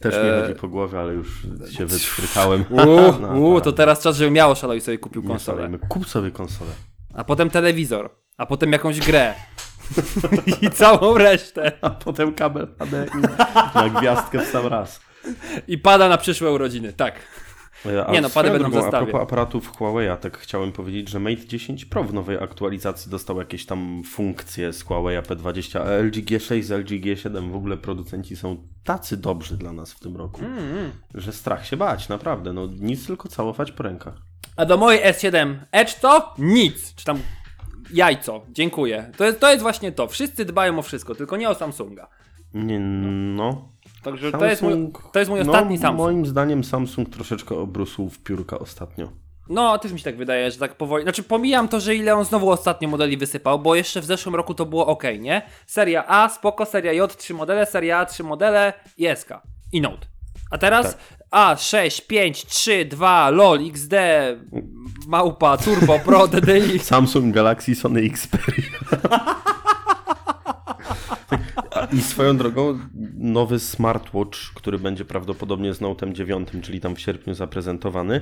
S2: Też mi e... chodzi po głowie, ale już się wystrykałem.
S1: Uuu, no, uu, to teraz czas, żeby miało szalo i sobie kupił konsolę.
S2: Kup sobie konsolę.
S1: A potem telewizor. A potem jakąś grę. I całą resztę.
S2: A potem kabel HD na gwiazdkę w sam raz.
S1: I pada na przyszłe urodziny, tak.
S2: A nie no, pady będą zestawie. A propos aparatów Huawei, tak chciałem powiedzieć, że Mate 10 Pro w nowej aktualizacji dostał jakieś tam funkcje z Huawei P20, a LG G6 z LG G7 w ogóle producenci są tacy dobrzy dla nas w tym roku, mm. że strach się bać, naprawdę. No nic, tylko całować po rękach.
S1: A do mojej S7 Edge to nic. Czy tam jajco, dziękuję. To jest, to jest właśnie to. Wszyscy dbają o wszystko, tylko nie o Samsunga.
S2: Nie, no.
S1: Także Samsung, to, jest mój, to jest mój ostatni no, Samsung.
S2: Moim zdaniem Samsung troszeczkę obrusł w piórka ostatnio.
S1: No, też mi się tak wydaje, że tak powoli. Znaczy, pomijam to, że ile on znowu ostatnio modeli wysypał, bo jeszcze w zeszłym roku to było ok, nie? Seria A, spoko, seria J, trzy modele, seria A, trzy modele i SK. I Note. A teraz tak. A, 6, 5, 3, 2, LOL, XD, Małpa, Turbo, Pro, DDI.
S2: Samsung Galaxy Sony Xperia. I swoją drogą nowy smartwatch, który będzie prawdopodobnie z Note'em 9, czyli tam w sierpniu zaprezentowany,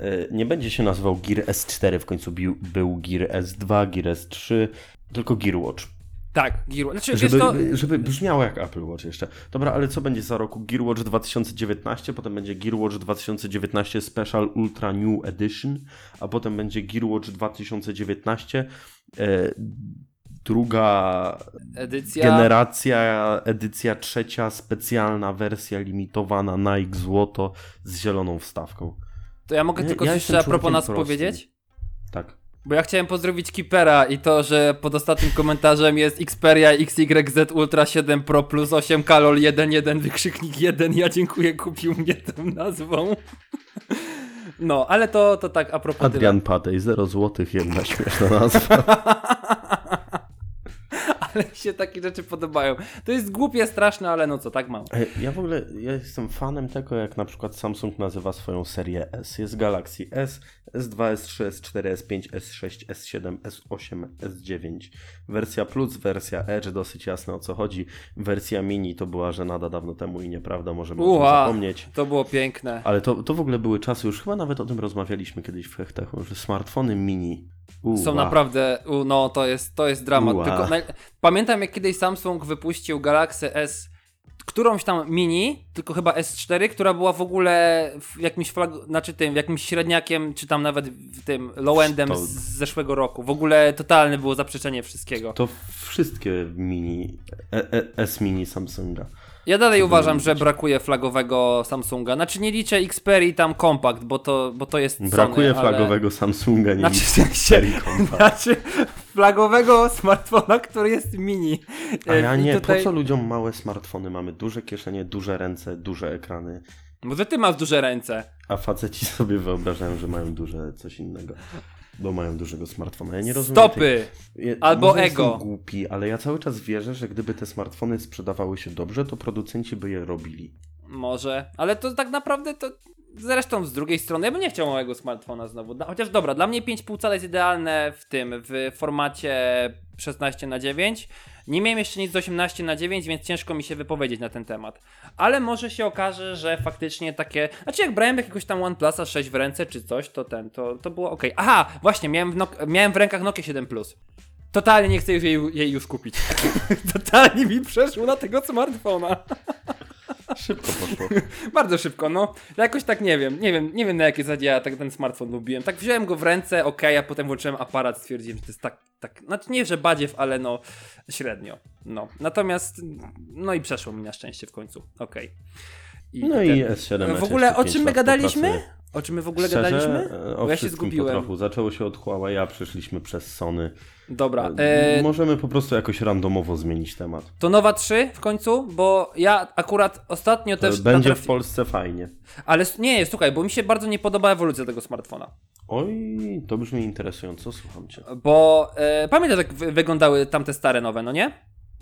S2: e, nie będzie się nazywał Gear S4, w końcu był Gear S2, Gear S3, tylko Gear Watch.
S1: Tak. Znaczy,
S2: żeby,
S1: to...
S2: żeby brzmiało jak Apple Watch jeszcze. Dobra, ale co będzie za roku? Gear Watch 2019, potem będzie Gear Watch 2019 Special Ultra New Edition, a potem będzie Gear Watch 2019 e, druga
S1: edycja.
S2: generacja, edycja trzecia, specjalna wersja limitowana Nike złoto z zieloną wstawką.
S1: To ja mogę tylko ja coś a propos nas prosty. powiedzieć?
S2: Tak.
S1: Bo ja chciałem pozdrowić Kipera i to, że pod ostatnim komentarzem jest Xperia XYZ Ultra 7 Pro plus 8 Kalol 1.1 wykrzyknik 1. Ja dziękuję, kupił mnie tą nazwą. No, ale to, to tak a propos
S2: Adrian Padej, 0 złotych, jedna śmieszna nazwa.
S1: ale mi się takie rzeczy podobają. To jest głupie, straszne, ale no co, tak mam.
S2: Ja w ogóle ja jestem fanem tego, jak na przykład Samsung nazywa swoją serię S. Jest Galaxy S, S2, S3, S4, S5, S6, S7, S8, S9. Wersja Plus, wersja Edge, dosyć jasne o co chodzi. Wersja Mini to była żenada dawno temu i nieprawda, możemy Uła, o tym zapomnieć.
S1: To było piękne.
S2: Ale to, to w ogóle były czasy, już chyba nawet o tym rozmawialiśmy kiedyś w Hechtechu, że smartfony mini
S1: Są naprawdę, no to jest, to jest dramat. Tylko, pamiętam jak kiedyś Samsung wypuścił Galaxy S którąś tam mini, tylko chyba S4, która była w ogóle w jakimś flag, znaczy tym, jakimś średniakiem, czy tam nawet w tym low-endem
S2: To-
S1: z zeszłego roku. W ogóle totalne było zaprzeczenie wszystkiego.
S2: To wszystkie mini, e, e, S-mini Samsunga.
S1: Ja dalej uważam, że brakuje flagowego Samsunga. Znaczy nie liczę Xperia tam Compact, bo to, bo to jest
S2: Brakuje
S1: Sony, ale...
S2: flagowego Samsunga, nie
S1: Znaczy, sensie-
S2: Xperia Compact.
S1: Znaczy flagowego smartfona, który jest mini.
S2: A ja
S1: I
S2: nie,
S1: tutaj-
S2: po co ludziom małe smartfony? Mamy duże kieszenie, duże ręce, duże ekrany,
S1: Może ty masz duże ręce.
S2: a faceci sobie wyobrażają, że mają duże coś innego. Bo mają dużego smartfona. Ja nie rozumiem.
S1: Stopy!
S2: Tej... Ja-
S1: Albo ego.
S2: Głupi, ale ja cały czas wierzę, że gdyby te smartfony sprzedawały się dobrze, to producenci by je robili.
S1: Może, ale to tak naprawdę to. Zresztą z drugiej strony, ja bym nie chciał małego smartfona znowu. No, Chociaż dobra, dla mnie 5,5 cala jest idealne w tym, w formacie 16 na 9 Nie miałem jeszcze nic z 18 na 9 więc ciężko mi się wypowiedzieć na ten temat. Ale może się okaże, że faktycznie takie. Znaczy, jak brałem jakiegoś tam OnePlusa 6 w ręce czy coś, to ten, to, to było ok. Aha, właśnie, miałem w, Nok- miałem w rękach Nokia 7 Plus. Totalnie nie chcę jej, jej już kupić. Totalnie mi przeszło na tego smartfona.
S2: Szybko poszło.
S1: Bardzo szybko, no. Jakoś tak nie wiem, nie wiem, nie wiem na jakie zasadzie ja tak ten smartfon lubiłem. Tak wziąłem go w ręce, okej, a potem włączyłem aparat, stwierdziłem, że to jest tak, tak, znaczy nie, że badziew, ale no średnio, no. Natomiast, no i przeszło mi na szczęście w końcu, okej.
S2: No i S7.
S1: W ogóle o czym my gadaliśmy?
S2: popracuje.
S1: O czym my w ogóle
S2: Szczerze,
S1: gadaliśmy?
S2: e, O
S1: ja się zgubiłem.
S2: Po trochu. Zaczęło się od Huawei'a, przeszliśmy przez Sony.
S1: Dobra,
S2: E,
S1: e,
S2: Możemy po prostu jakoś randomowo zmienić temat.
S1: to nowa 3 w końcu, bo ja akurat ostatnio też...
S2: Będzie
S1: natrafi-
S2: w Polsce fajnie.
S1: Ale nie, słuchaj, bo mi się bardzo nie podoba ewolucja tego smartfona.
S2: Oj, to brzmi interesująco, słucham cię.
S1: Bo e, pamiętasz jak wy- wyglądały tamte stare nowe, no nie?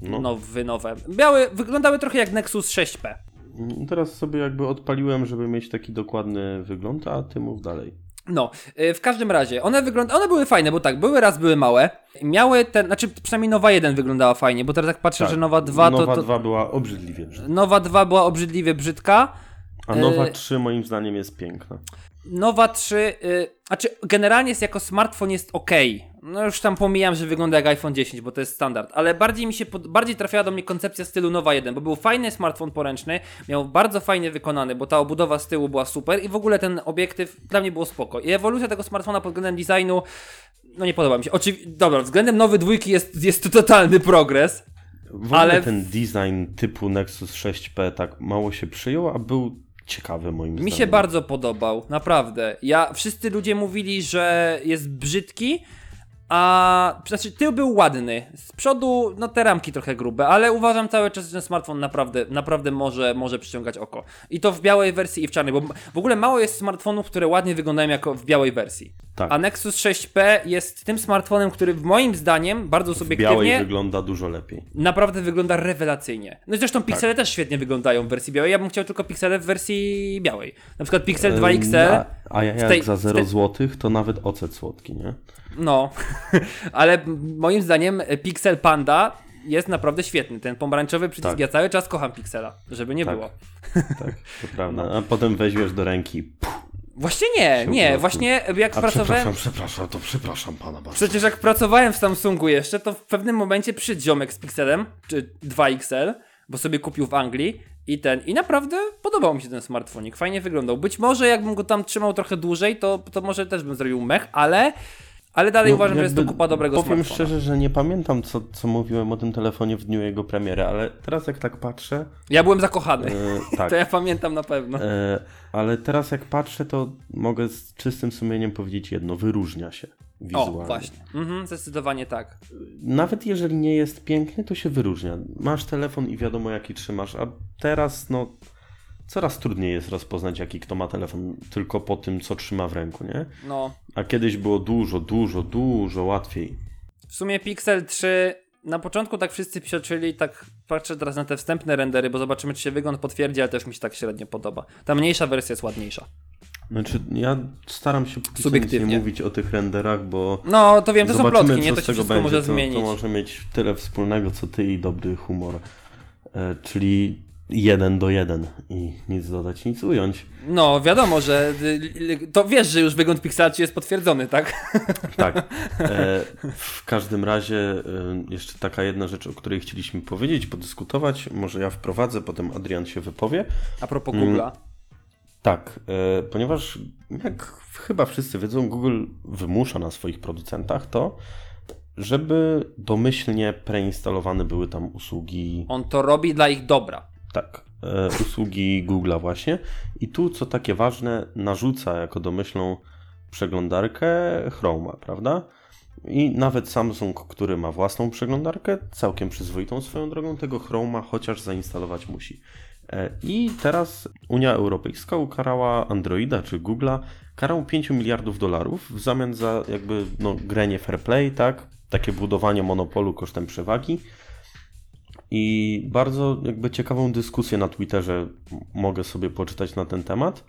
S2: No.
S1: Nowy, nowe. Białe, wyglądały trochę jak Nexus 6P.
S2: Mm, Teraz sobie jakby odpaliłem, żeby mieć taki dokładny wygląd, a ty mów dalej.
S1: No, e, w każdym razie, one wygląda, one były fajne, bo tak, były raz, były małe. Miały ten, znaczy przynajmniej Nowa 1 wyglądała fajnie, bo teraz jak patrzę,
S2: Tak,
S1: że Nowa 2 to,
S2: Nowa
S1: to...
S2: 2 była obrzydliwie brzydka.
S1: Nowa 2 była obrzydliwie brzydka.
S2: A Nowa
S1: e,
S2: 3 moim zdaniem jest piękna.
S1: Nowa 3, y, znaczy generalnie jest jako smartfon jest ok. No już tam pomijam, że wygląda jak iPhone 10, bo to jest standard, ale bardziej mi się, pod, bardziej trafiała do mnie koncepcja stylu Nowa 1, bo był fajny smartfon poręczny, miał bardzo fajnie wykonany, bo ta obudowa z tyłu była super i w ogóle ten obiektyw dla mnie było spoko. I ewolucja tego smartfona pod względem designu, no nie podoba mi się. Oczywi- Dobra, względem nowy dwójki jest, jest to totalny progres.
S2: W ogóle
S1: ale-
S2: ten design typu Nexus 6P tak mało się przyjął, a był ciekawy moim zdaniem.
S1: Mi się bardzo podobał, naprawdę. Ja, wszyscy ludzie mówili, że jest brzydki, a znaczy tył był ładny. Z przodu, no te ramki trochę grube, ale uważam cały czas, że ten smartfon naprawdę, naprawdę może, może przyciągać oko. I to w białej wersji i w czarnej, bo w ogóle mało jest smartfonów, które ładnie wyglądają jako w białej wersji.
S2: Tak.
S1: A Nexus 6P jest tym smartfonem, który w moim zdaniem, bardzo
S2: W
S1: subiektywnie,
S2: białej wygląda dużo lepiej.
S1: naprawdę wygląda rewelacyjnie. No i zresztą piksele też świetnie wyglądają w wersji białej. Ja bym chciał tylko piksele w wersji białej. Na przykład Pixel 2 XL.
S2: A, a ja
S1: w
S2: jak
S1: tej-
S2: za
S1: w
S2: 0
S1: tej-
S2: złotych, to nawet ocet słodki, nie?
S1: No, ale moim zdaniem Pixel Panda jest naprawdę świetny. Ten pomarańczowy przycisk,
S2: Tak.
S1: ja cały czas kocham Pixela, żeby nie
S2: Tak.
S1: było.
S2: Tak, to prawda. A potem weźmiesz do ręki. Puh,
S1: Właśnie nie, nie, właśnie jak
S2: a
S1: pracowałem...
S2: przepraszam, przepraszam, to przepraszam pana bardzo.
S1: Przecież jak pracowałem w Samsungu jeszcze, to w pewnym momencie przyszedł ziomek z Pixelem, czy 2XL, bo sobie kupił w Anglii i ten, i naprawdę podobał mi się ten smartfonik, fajnie wyglądał. Być może jakbym go tam trzymał trochę dłużej, to, to może też bym zrobił mech, ale, ale dalej
S2: No,
S1: uważam, że jest to kupa dobrego
S2: Powiem
S1: smartfona.
S2: szczerze, że nie pamiętam, co, co mówiłem o tym telefonie w dniu jego premiery, ale teraz jak tak patrzę,
S1: Ja byłem zakochany,
S2: e, tak,
S1: to ja pamiętam na pewno.
S2: e, ale teraz jak patrzę, to mogę z czystym sumieniem powiedzieć jedno, wyróżnia się wizualnie.
S1: O, właśnie. Mhm, zdecydowanie tak.
S2: Nawet jeżeli nie jest piękny, to się wyróżnia. Masz telefon i wiadomo jaki trzymasz, a teraz no coraz trudniej jest rozpoznać jaki kto ma telefon tylko po tym, co trzyma w ręku, nie?
S1: No,
S2: A kiedyś było dużo, dużo, dużo łatwiej.
S1: w sumie Pixel 3 na początku tak wszyscy psioczyli, tak patrzę teraz na te wstępne rendery, bo zobaczymy, czy się wygląd potwierdzi, ale też mi się tak średnio podoba. Ta mniejsza wersja jest ładniejsza.
S2: Znaczy, ja staram się nie
S1: Subiektywnie.
S2: mówić o tych renderach, bo
S1: No, to wiem, to są plotki, nie? To się wszystko
S2: będzie.
S1: może
S2: to,
S1: zmienić.
S2: to może mieć tyle wspólnego, co ty i dobry humor. E, czyli jeden do jeden i nic dodać, nic ująć.
S1: No, wiadomo, że y, to wiesz, że już wygląd Pixarci jest potwierdzony, tak?
S2: Tak. E, w każdym razie e, jeszcze taka jedna rzecz, o której chcieliśmy powiedzieć, podyskutować. Może ja wprowadzę, potem Adrian się wypowie.
S1: A propos Google'a. Mm,
S2: tak, e, ponieważ jak chyba wszyscy wiedzą, Google wymusza na swoich producentach to, żeby domyślnie preinstalowane były tam usługi.
S1: On to robi dla ich dobra.
S2: Tak, e, usługi Google'a właśnie. I tu, co takie ważne, narzuca jako domyślną przeglądarkę Chroma, prawda? I nawet Samsung, który ma własną przeglądarkę, całkiem przyzwoitą swoją drogą, tego Chroma chociaż zainstalować musi. E, I teraz Unia Europejska ukarała Androida czy Google'a karą 5 miliardów dolarów w zamian za jakby no, grenie fair play, tak? Takie budowanie monopolu kosztem przewagi. I bardzo jakby ciekawą dyskusję na Twitterze mogę sobie poczytać na ten temat.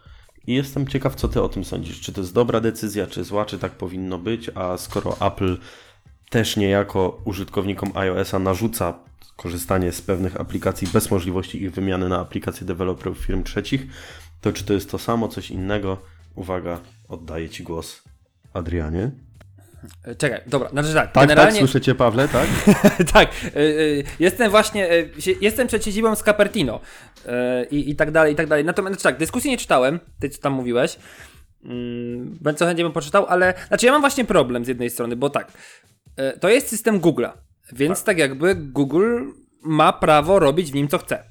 S2: I jestem ciekaw, co ty o tym sądzisz. Czy to jest dobra decyzja, czy zła, czy tak powinno być, a skoro Apple też niejako użytkownikom iOS-a narzuca korzystanie z pewnych aplikacji bez możliwości ich wymiany na aplikacje deweloperów firm trzecich, to czy to jest to samo, coś innego? Uwaga, oddaję Ci głos, Adrianie.
S1: E, czekaj, dobra, znaczy tak.
S2: Tak, tak generalnie... tak, słyszycie Pawle, tak?
S1: tak, e, e, jestem właśnie, jestem przeciwem z Capertino i, i tak dalej, i tak dalej. Natomiast znaczy tak, dyskusji nie czytałem, ty co tam mówiłeś, mm, co chętnie bym poczytał, ale znaczy ja mam właśnie problem z jednej strony, bo tak, to jest system Google'a, więc tak. tak jakby Google ma prawo robić w nim co chce.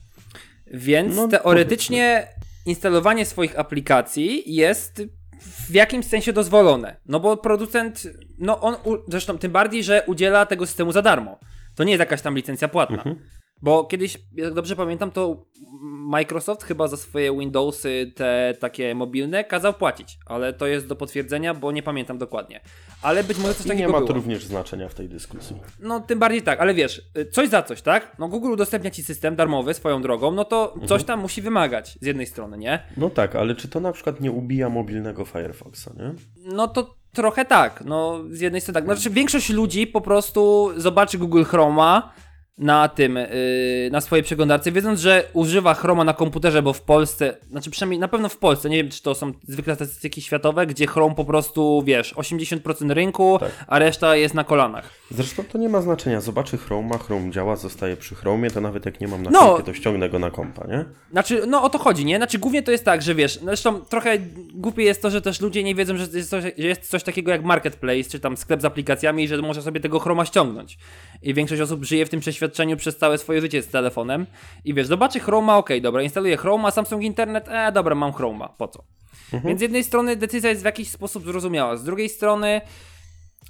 S1: Więc no, teoretycznie instalowanie swoich aplikacji jest w jakimś sensie dozwolone. No bo producent, no on, zresztą tym bardziej, że udziela tego systemu za darmo. To nie jest jakaś tam licencja płatna. Mhm. Bo kiedyś, jak dobrze pamiętam, to Microsoft chyba za swoje Windowsy te takie mobilne kazał płacić, ale to jest do potwierdzenia, bo nie pamiętam dokładnie. Ale być może coś I takiego
S2: nie ma
S1: to
S2: było. również znaczenia w tej dyskusji.
S1: No tym bardziej tak, ale wiesz, coś za coś, tak? No Google udostępnia ci system darmowy swoją drogą, no to mhm. coś tam musi wymagać z jednej strony, nie?
S2: No tak, ale czy to na przykład nie ubija mobilnego Firefoxa, nie?
S1: No to trochę tak, no z jednej strony tak. Znaczy większość ludzi po prostu zobaczy Google Chroma na tym, yy, na swojej przeglądarce, wiedząc, że używa Chroma na komputerze, bo w Polsce, znaczy przynajmniej na pewno w Polsce, nie wiem czy to są zwykle statystyki światowe, gdzie Chrome po prostu, wiesz, 80% rynku, tak. a reszta jest na kolanach.
S2: Zresztą to nie ma znaczenia, zobaczy Chroma, Chrome działa, zostaje przy Chromie, to nawet jak nie mam na no, kompie, to ściągnę go na kompa, nie?
S1: Znaczy, no o to chodzi, nie? Znaczy głównie to jest tak, że wiesz, zresztą trochę głupie jest to, że też ludzie nie wiedzą, że jest coś, że jest coś takiego jak marketplace, czy tam sklep z aplikacjami że może sobie tego Chroma ściągnąć. I większość osób żyje w tym przeświadczeniu przez całe swoje życie z telefonem i wiesz, zobaczy Chroma, ok, dobra, instaluję Chroma, Samsung Internet, e, dobra, mam Chroma, po co? Mhm. Więc z jednej strony decyzja jest w jakiś sposób zrozumiała, z drugiej strony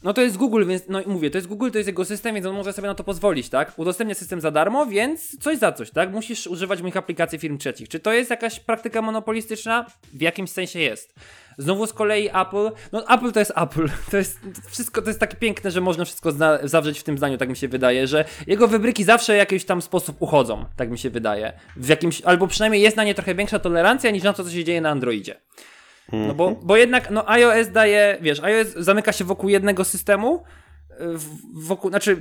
S1: no to jest Google, więc no mówię, to jest Google, to jest jego system, więc on może sobie na to pozwolić, tak? Udostępnia system za darmo, więc coś za coś, tak? Musisz używać moich aplikacji firm trzecich. Czy to jest jakaś praktyka monopolistyczna? W jakimś sensie jest. Znowu z kolei Apple, no Apple to jest Apple, to jest wszystko, to jest takie piękne, że można wszystko zawrzeć w tym zdaniu, tak mi się wydaje, że jego wybryki zawsze w jakiś tam sposób uchodzą, tak mi się wydaje. W jakimś, albo przynajmniej jest na nie trochę większa tolerancja niż na to, co się dzieje na Androidzie. No bo, bo jednak no iOS daje, wiesz, iOS zamyka się wokół jednego systemu, wokół, znaczy,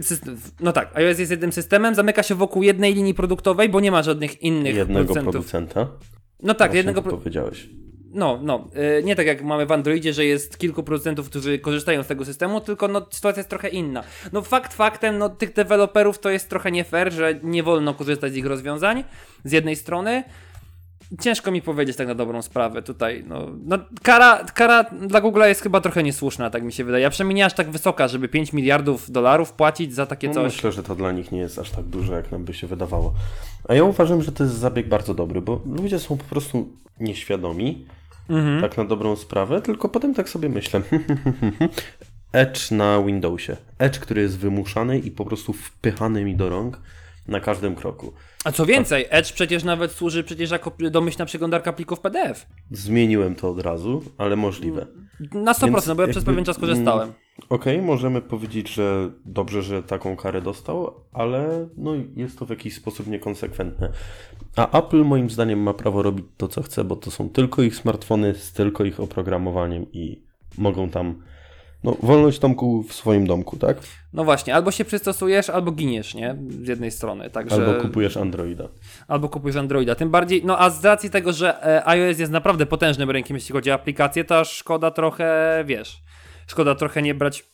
S1: no tak, iOS jest jednym systemem, zamyka się wokół jednej linii produktowej, bo nie ma żadnych innych
S2: jednego producentów. producenta.
S1: No tak, Właśnie jednego
S2: powiedziałeś.
S1: No, no, e, nie tak jak mamy w Androidzie, że jest kilku producentów, którzy korzystają z tego systemu, tylko no sytuacja jest trochę inna. No fakt faktem, no tych deweloperów to jest trochę nie fair, że nie wolno korzystać z ich rozwiązań z jednej strony, ciężko mi powiedzieć tak na dobrą sprawę tutaj. No, no kara, kara dla Google'a jest chyba trochę niesłuszna, tak mi się wydaje. A przynajmniej nie aż tak wysoka, żeby 5 miliardów dolarów płacić za takie no, coś.
S2: Myślę, że to dla nich nie jest aż tak dużo, jak nam by się wydawało. A ja uważam, że to jest zabieg bardzo dobry, bo ludzie są po prostu nieświadomi, mhm. tak na dobrą sprawę, tylko potem tak sobie myślę. Edge na Windowsie. Edge, który jest wymuszany i po prostu wpychany mi do rąk na każdym kroku.
S1: A co więcej, Edge przecież nawet służy przecież jako domyślna przeglądarka plików PDF.
S2: Zmieniłem to od razu, ale możliwe.
S1: Na 100%, Więc no bo ja przez pewien czas korzystałem. Mm,
S2: okej, okay, możemy powiedzieć, że dobrze, że taką karę dostał, ale no jest to w jakiś sposób niekonsekwentne. A Apple moim zdaniem ma prawo robić to, co chce, bo to są tylko ich smartfony z tylko ich oprogramowaniem i mogą tam No, wolność Tomku w swoim domku, tak?
S1: No właśnie, albo się przystosujesz, albo giniesz, nie? Z jednej strony. Także...
S2: Albo kupujesz Androida.
S1: Albo kupujesz Androida. Tym bardziej, no a z racji tego, że e, iOS jest naprawdę potężnym rynkiem, jeśli chodzi o aplikacje, to szkoda trochę, wiesz, szkoda trochę nie brać,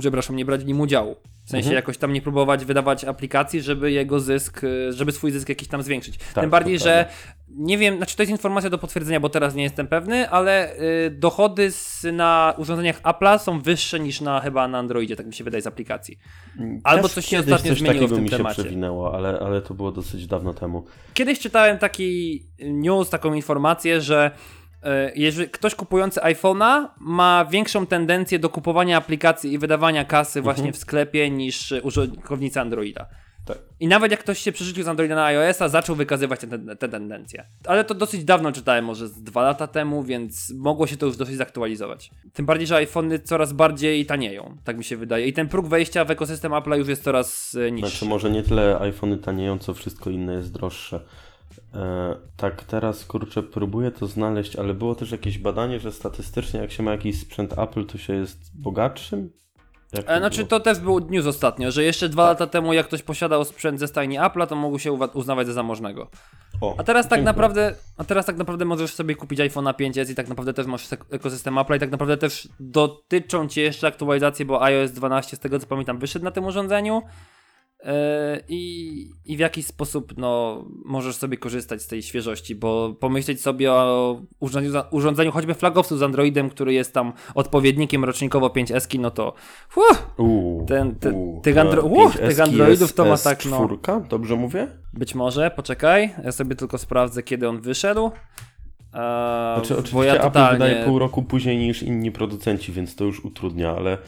S1: przepraszam, nie brać w nim udziału. W sensie mhm. jakoś tam nie próbować wydawać aplikacji, żeby jego zysk, e, żeby swój zysk jakiś tam zwiększyć. Tak, Tym bardziej, że nie wiem, znaczy to jest informacja do potwierdzenia, bo teraz nie jestem pewny, ale y, dochody z, na urządzeniach Apple'a są wyższe niż na chyba na Androidzie, tak mi się wydaje z aplikacji.
S2: Mm, Albo Też coś się ostatnio coś zmieniło w tym mi się temacie. przewinęło, ale, ale to było dosyć dawno temu.
S1: Kiedyś czytałem taki news, taką informację, że y, jeżeli ktoś kupujący iPhone'a ma większą tendencję do kupowania aplikacji i wydawania kasy mhm. właśnie w sklepie niż użytkownicy Androida. Tak. I nawet jak ktoś się przerzucił z Androida na iOS-a, zaczął wykazywać te, te, te, tendencje. Ale to dosyć dawno czytałem, może z dwa lata temu, więc mogło się to już dosyć zaktualizować. Tym bardziej, że iPhony coraz bardziej tanieją, tak mi się wydaje. I ten próg wejścia w ekosystem Apple'a już jest coraz e, niższy.
S2: Znaczy, może nie tyle iPhony tanieją, co wszystko inne jest droższe. E, tak, teraz kurczę, próbuję to znaleźć, ale było też jakieś badanie, że statystycznie, jak się ma jakiś sprzęt Apple, to się jest bogatszym
S1: e, znaczy to też był news ostatnio, że jeszcze dwa tak. lata temu jak ktoś posiadał sprzęt ze stajni Apple'a, to mógł się uznawać za zamożnego. O, a teraz tak naprawdę, a teraz tak naprawdę możesz sobie kupić iPhone 5s i tak naprawdę też masz ekosystem Apple'a i tak naprawdę też dotyczą cię jeszcze aktualizacje, bo iOS 12 z tego co pamiętam wyszedł na tym urządzeniu. E, I, I w jaki sposób no, możesz sobie korzystać z tej świeżości, bo pomyśleć sobie o urządzeniu, urządzeniu choćby flagowcu z Androidem, który jest tam odpowiednikiem rocznikowo 5S, no to
S2: uu,
S1: ten, te, tych, andro uu, tych Androidów to ma tak no.
S2: Dobrze mówię?
S1: Być może, poczekaj, ja sobie tylko sprawdzę kiedy on wyszedł.
S2: Eee, znaczy, oczywiście ja totalnie... Apple wydaje pół roku później niż inni producenci, więc to już utrudnia, ale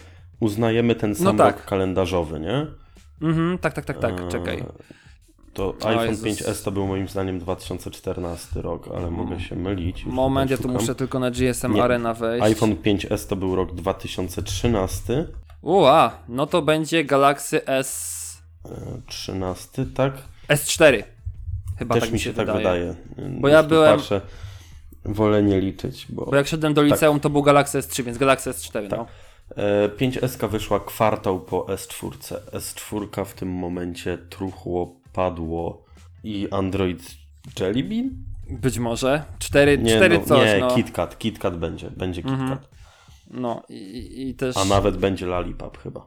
S2: uznajemy ten sam no tak. rok kalendarzowy, nie?
S1: Mhm, tak, tak, tak, tak, czekaj. Eee,
S2: to iPhone Jezus. 5S to był moim zdaniem 2014 rok, ale mogę się mylić.
S1: Moment, ja tu muszę tylko na GSM Nie. Arena wejść.
S2: iPhone 5S to był rok 2013.
S1: Ua, no to będzie Galaxy S...
S2: 13, e, tak?
S1: S4. Chyba
S2: Też
S1: tak
S2: mi się, tak wydaje.
S1: Bo ja byłem...
S2: Patrzę, wolę nie liczyć, bo...
S1: Bo jak szedłem do tak. liceum, tak. to był Galaxy S3, więc Galaxy S4, tak. no.
S2: 5S e, wyszła kwartał po S4. S4 w tym momencie truchło, padło i Android Jelly Bean?
S1: Być może. 4, nie, 4 no, coś.
S2: Nie,
S1: no.
S2: KitKat. KitKat będzie. Będzie KitKat. Mhm.
S1: No i, i też.
S2: A nawet będzie Lollipop chyba.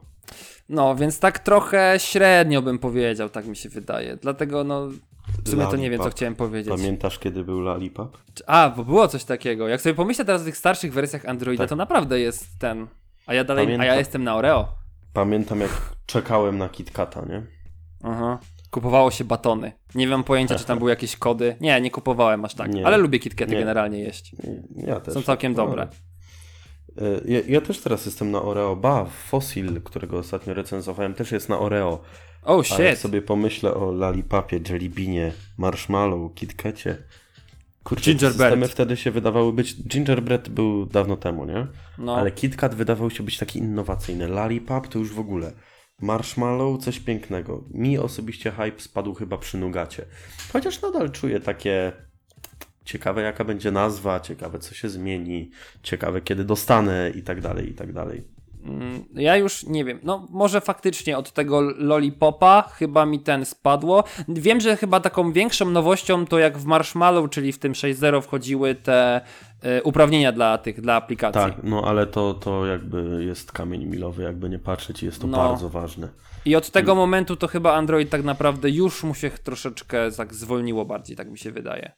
S1: No, więc tak trochę średnio bym powiedział, tak mi się wydaje. Dlatego no. W sumie to nie wiem, co chciałem powiedzieć.
S2: Pamiętasz, kiedy był Lollipop?
S1: A, bo było coś takiego. Jak sobie pomyślę teraz o tych starszych wersjach Androida, tak. to naprawdę jest ten. A ja dalej, Pamiętam, a ja jestem na Oreo.
S2: Pamiętam jak czekałem na KitKata, nie?
S1: Aha. Kupowało się batony. Nie mam pojęcia, czy tam były jakieś kody. Nie, nie kupowałem aż tak. Nie. Ale lubię KitKaty nie. generalnie jeść.
S2: Ja też.
S1: Są całkiem no. dobre.
S2: E, ja, ja, też teraz jestem na Oreo. Ba, Fossil, którego ostatnio recenzowałem, też jest na Oreo.
S1: Oh shit. A jak
S2: sobie pomyślę o Lollipopie, Jellybeanie, Marshmallow, KitKacie, Kurczę, systemy wtedy się wydawały być... Gingerbread był dawno temu, nie? No. Ale KitKat wydawał się być taki innowacyjny. Lollipop to już w ogóle. Marshmallow, coś pięknego. Mi osobiście hype spadł chyba przy Nugacie. Chociaż nadal czuję takie ciekawe jaka będzie nazwa, ciekawe co się zmieni, ciekawe kiedy dostanę i tak dalej, i tak dalej.
S1: Mm, ja już nie wiem, no może faktycznie od tego Lollipopa chyba mi ten spadło. Wiem, że chyba taką większą nowością to jak w Marshmallow, czyli w tym 6.0 wchodziły te y, uprawnienia dla tych, dla aplikacji.
S2: Tak, no ale to, to jakby jest kamień milowy, jakby nie patrzeć jest to no. bardzo ważne.
S1: I od tego momentu to chyba Android tak naprawdę już mu się troszeczkę tak zwolniło bardziej, tak mi się wydaje.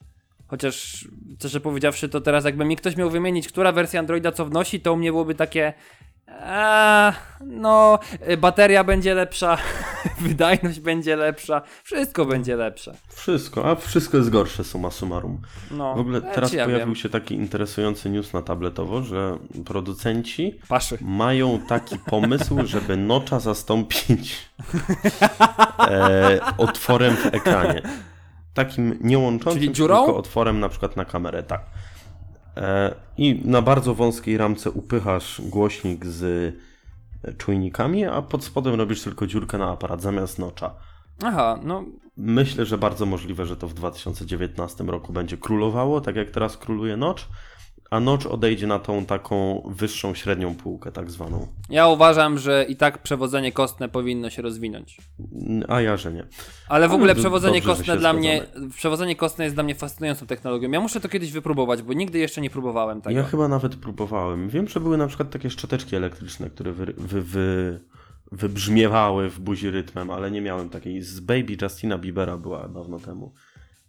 S1: Chociaż, szczerze powiedziawszy, to teraz jakby mi ktoś miał wymienić, która wersja Androida co wnosi, to u mnie byłoby takie Eee, no, bateria będzie lepsza, wydajność będzie lepsza, wszystko będzie lepsze.
S2: Wszystko, a wszystko jest gorsze summa summarum. No, w ogóle teraz ja pojawił wiem. się taki interesujący news na tabletowo, że producenci
S1: Paszy.
S2: mają taki pomysł, żeby nocza zastąpić e, otworem w ekranie. Takim niełączącym,
S1: Czyli dziurą?
S2: tylko otworem na przykład na kamerę, tak. E, I na bardzo wąskiej ramce upychasz głośnik z czujnikami, a pod spodem robisz tylko dziurkę na aparat zamiast nocza.
S1: Aha, no.
S2: Myślę, że bardzo możliwe, że to w 2019 roku będzie królowało, tak jak teraz króluje nocz, a Notch odejdzie na tą taką wyższą, średnią półkę, tak zwaną.
S1: Ja uważam, że i tak przewodzenie kostne powinno się rozwinąć.
S2: A ja, że nie.
S1: Ale w ogóle przewodzenie dobrze, kostne dla mnie, przewodzenie kostne jest dla mnie fascynującą technologią. Ja muszę to kiedyś wypróbować, bo nigdy jeszcze nie próbowałem tego.
S2: Ja chyba nawet próbowałem. Wiem, że były na przykład takie szczoteczki elektryczne, które wy, wy, wy wybrzmiewały w buzi rytmem, ale nie miałem takiej. Z Baby Justina Biebera była dawno temu.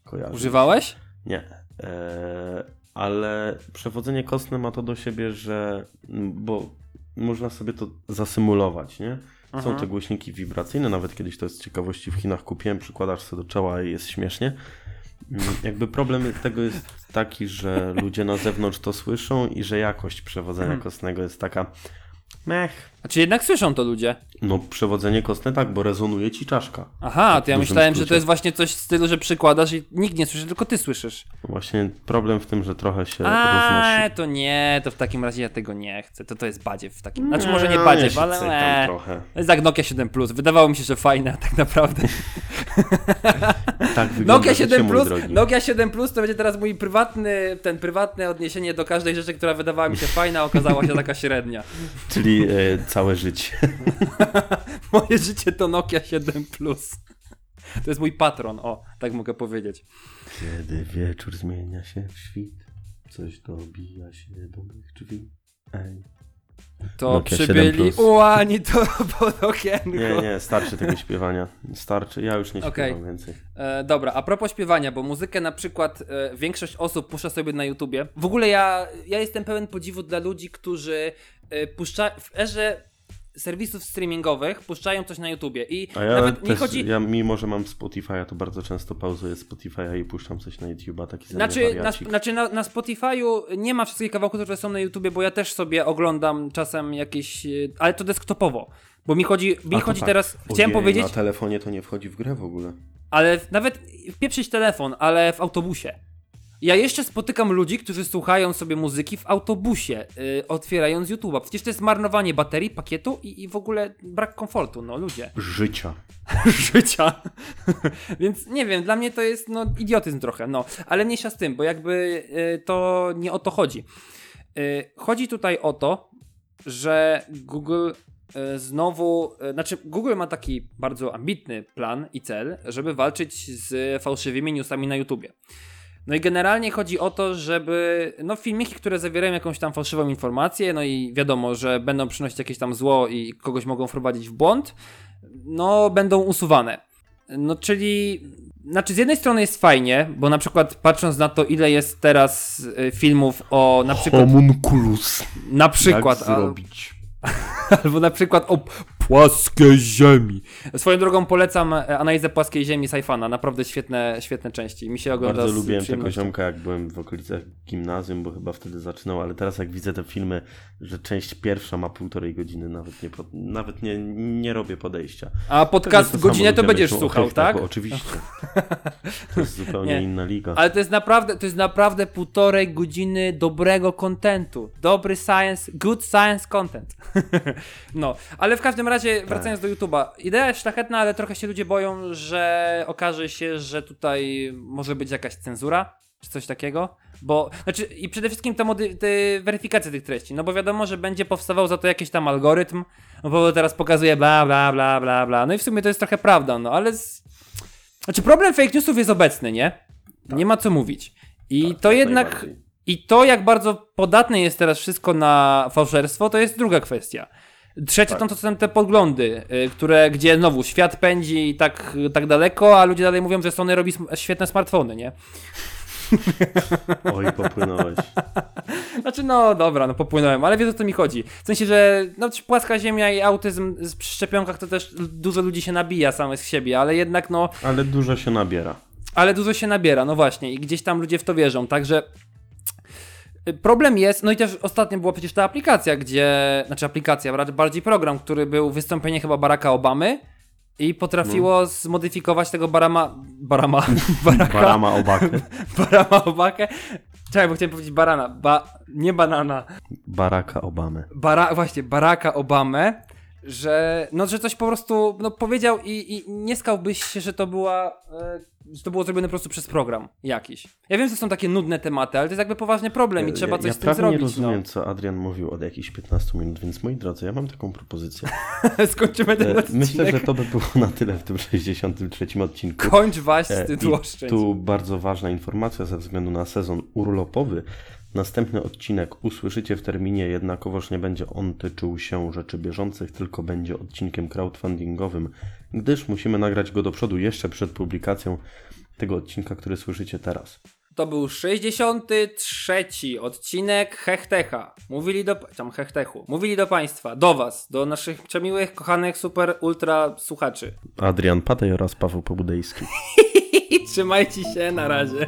S1: Kojarzę. Używałeś?
S2: Nie. Eee, ale przewodzenie kostne ma to do siebie, że bo można sobie to zasymulować, nie? Są Aha. te głośniki wibracyjne, nawet kiedyś to jest ciekawości w Chinach kupiłem, przykładasz sobie do czoła i jest śmiesznie. Mm, jakby problem tego jest taki, że ludzie na zewnątrz to słyszą i że jakość przewodzenia hmm. kostnego jest taka Mech.
S1: A czy jednak słyszą to ludzie?
S2: No, przewodzenie kostne tak, bo rezonuje ci czaszka.
S1: Aha, to ja myślałem, skrócie. że to jest właśnie coś w stylu, że przykładasz i nikt nie słyszy, tylko ty słyszysz.
S2: Właśnie problem w tym, że trochę się
S1: A, roznosi. to nie, to w takim razie ja tego nie chcę. To to jest badziew w takim... Znaczy może nie badziew, ale...
S2: Tam trochę.
S1: To jest jak Nokia 7 Plus. Wydawało mi się, że fajne, a tak naprawdę...
S2: tak Nokia 7 Plus,
S1: Nokia 7 Plus to będzie teraz mój prywatny, ten prywatne odniesienie do każdej rzeczy, która wydawała mi się fajna, okazała się taka średnia.
S2: Czyli e, całe życie.
S1: Moje życie to Nokia 7 Plus. To jest mój patron, o, tak mogę powiedzieć.
S2: Kiedy wieczór zmienia się w świt, coś dobija się do mych drzwi. Ej.
S1: To Nokia przybyli ułani to pod okienko.
S2: Nie, nie, starczy tego śpiewania. Starczy, ja już nie śpiewam okay. więcej.
S1: E, dobra, a propos śpiewania, bo muzykę na przykład e, większość osób puszcza sobie na YouTubie. W ogóle ja, ja jestem pełen podziwu dla ludzi, którzy e, puszczają w erze serwisów streamingowych puszczają coś na YouTubie i
S2: A ja nawet nie chodzi... Ja mimo, że mam Spotify'a, to bardzo często pauzuję Spotify'a i puszczam coś na YouTube'a, taki
S1: Znaczy, na, znaczy na, na Spotify'u nie ma wszystkich kawałków, które są na YouTubie, bo ja też sobie oglądam czasem jakieś, ale to desktopowo. Bo mi chodzi, mi chodzi tak. teraz, Ojej, chciałem powiedzieć... na
S2: telefonie to nie wchodzi w grę w ogóle.
S1: Ale nawet pieprzyć telefon, ale w autobusie. Ja jeszcze spotykam ludzi, którzy słuchają sobie muzyki w autobusie, yy, otwierając YouTube'a. Przecież to jest marnowanie baterii, pakietu i, i w ogóle brak komfortu, no ludzie.
S2: Życia.
S1: Życia. Więc nie wiem, dla mnie to jest no idiotyzm trochę, no. Ale mniejsza z tym, bo jakby yy, to nie o to chodzi. Yy, chodzi tutaj o to, że Google y, znowu, y, znaczy Google ma taki bardzo ambitny plan i cel, żeby walczyć z fałszywymi newsami na YouTubie. No i generalnie chodzi o to, żeby no filmiki, które zawierają jakąś tam fałszywą informację, no i wiadomo, że będą przynosić jakieś tam zło i kogoś mogą wprowadzić w błąd, no będą usuwane. No czyli znaczy, z jednej strony jest fajnie, bo na przykład patrząc na to, ile jest teraz y, filmów o na przykład.
S2: Homunculus.
S1: Na przykład.
S2: Jak zrobić?
S1: Albo na przykład o płaskiej ziemi. Swoją drogą polecam e, analizę płaskiej ziemi Saifana. Naprawdę świetne, świetne części. Mi się ogląda
S2: Bardzo lubiłem tego ziomka, jak byłem w okolicach gimnazjum, bo chyba wtedy zaczynał, ale teraz jak widzę te filmy, że część pierwsza ma półtorej godziny, nawet nie, nawet nie, nie robię podejścia.
S1: A podcast godzinę to będziesz słuchał, tak?
S2: oczywiście. To jest zupełnie nie. inna liga.
S1: Ale to jest naprawdę, to jest naprawdę półtorej godziny dobrego kontentu. Dobry science, good science content. no, ale w każdym razie, tak. wracając do YouTube'a, idea jest szlachetna, ale trochę się ludzie boją, że okaże się, że tutaj może być jakaś cenzura, czy coś takiego. Bo, znaczy, i przede wszystkim te, mody, te weryfikacje tych treści, no bo wiadomo, że będzie powstawał za to jakiś tam algorytm, no bo teraz pokazuje bla, bla, bla, bla, bla. No i w sumie to jest trochę prawda, no ale. Z... Znaczy, problem fake newsów jest obecny, nie? Tak. Nie ma co mówić. I tak, to jednak. I to, jak bardzo podatne jest teraz wszystko na fałszerstwo, to jest druga kwestia. Trzecie tak. to są te podglądy, y, które, gdzie znowu świat pędzi tak, tak daleko, a ludzie dalej mówią, że Sony robi świetne smartfony, nie?
S2: Oj, popłynąłeś.
S1: Znaczy, no dobra, no popłynąłem, ale wiesz o co mi chodzi. W sensie, że no, płaska ziemia i autyzm w szczepionkach to też dużo ludzi się nabija samych z siebie, ale jednak no...
S2: Ale dużo się nabiera.
S1: Ale dużo się nabiera, no właśnie, i gdzieś tam ludzie w to wierzą, także Problem jest, no i też ostatnio była przecież ta aplikacja, gdzie, znaczy aplikacja, bardziej program, który był wystąpienie chyba Baracka Obamy i potrafiło no. zmodyfikować tego Barama, Barama,
S2: Baraka, Barama Obakę.
S1: Barama Obakę. Czekaj, bo chciałem powiedzieć Barana, ba, nie banana.
S2: Baraka Obamy.
S1: Bara, właśnie, Baraka Obamę że, no, że coś po prostu no, powiedział i, i nie skałbyś się, że to była, e, że to było zrobione po prostu przez program jakiś. Ja wiem, że są takie nudne tematy, ale to jest jakby poważny problem i trzeba
S2: ja,
S1: coś
S2: ja
S1: z tym zrobić.
S2: Ja nie rozumiem,
S1: no.
S2: co Adrian mówił od jakichś 15 minut, więc moi drodzy, ja mam taką propozycję.
S1: Skończymy ten
S2: E,
S1: odcinek.
S2: Myślę, że to by było na tyle w tym 63 odcinku.
S1: Kończ waść
S2: E,
S1: ty
S2: I
S1: tłoszczeć.
S2: tu bardzo ważna informacja ze względu na sezon urlopowy. Następny odcinek usłyszycie w terminie, jednakowoż nie będzie on tyczył się rzeczy bieżących, tylko będzie odcinkiem crowdfundingowym, gdyż musimy nagrać go do przodu jeszcze przed publikacją tego odcinka, który słyszycie teraz.
S1: To był 63 odcinek Hechtecha. Mówili do. Tam Hechtechu. Mówili do Państwa, do Was, do naszych przemiłych, kochanych, super, ultra słuchaczy.
S2: Adrian Patej oraz Paweł Pobudejski.
S1: Trzymajcie się, na razie.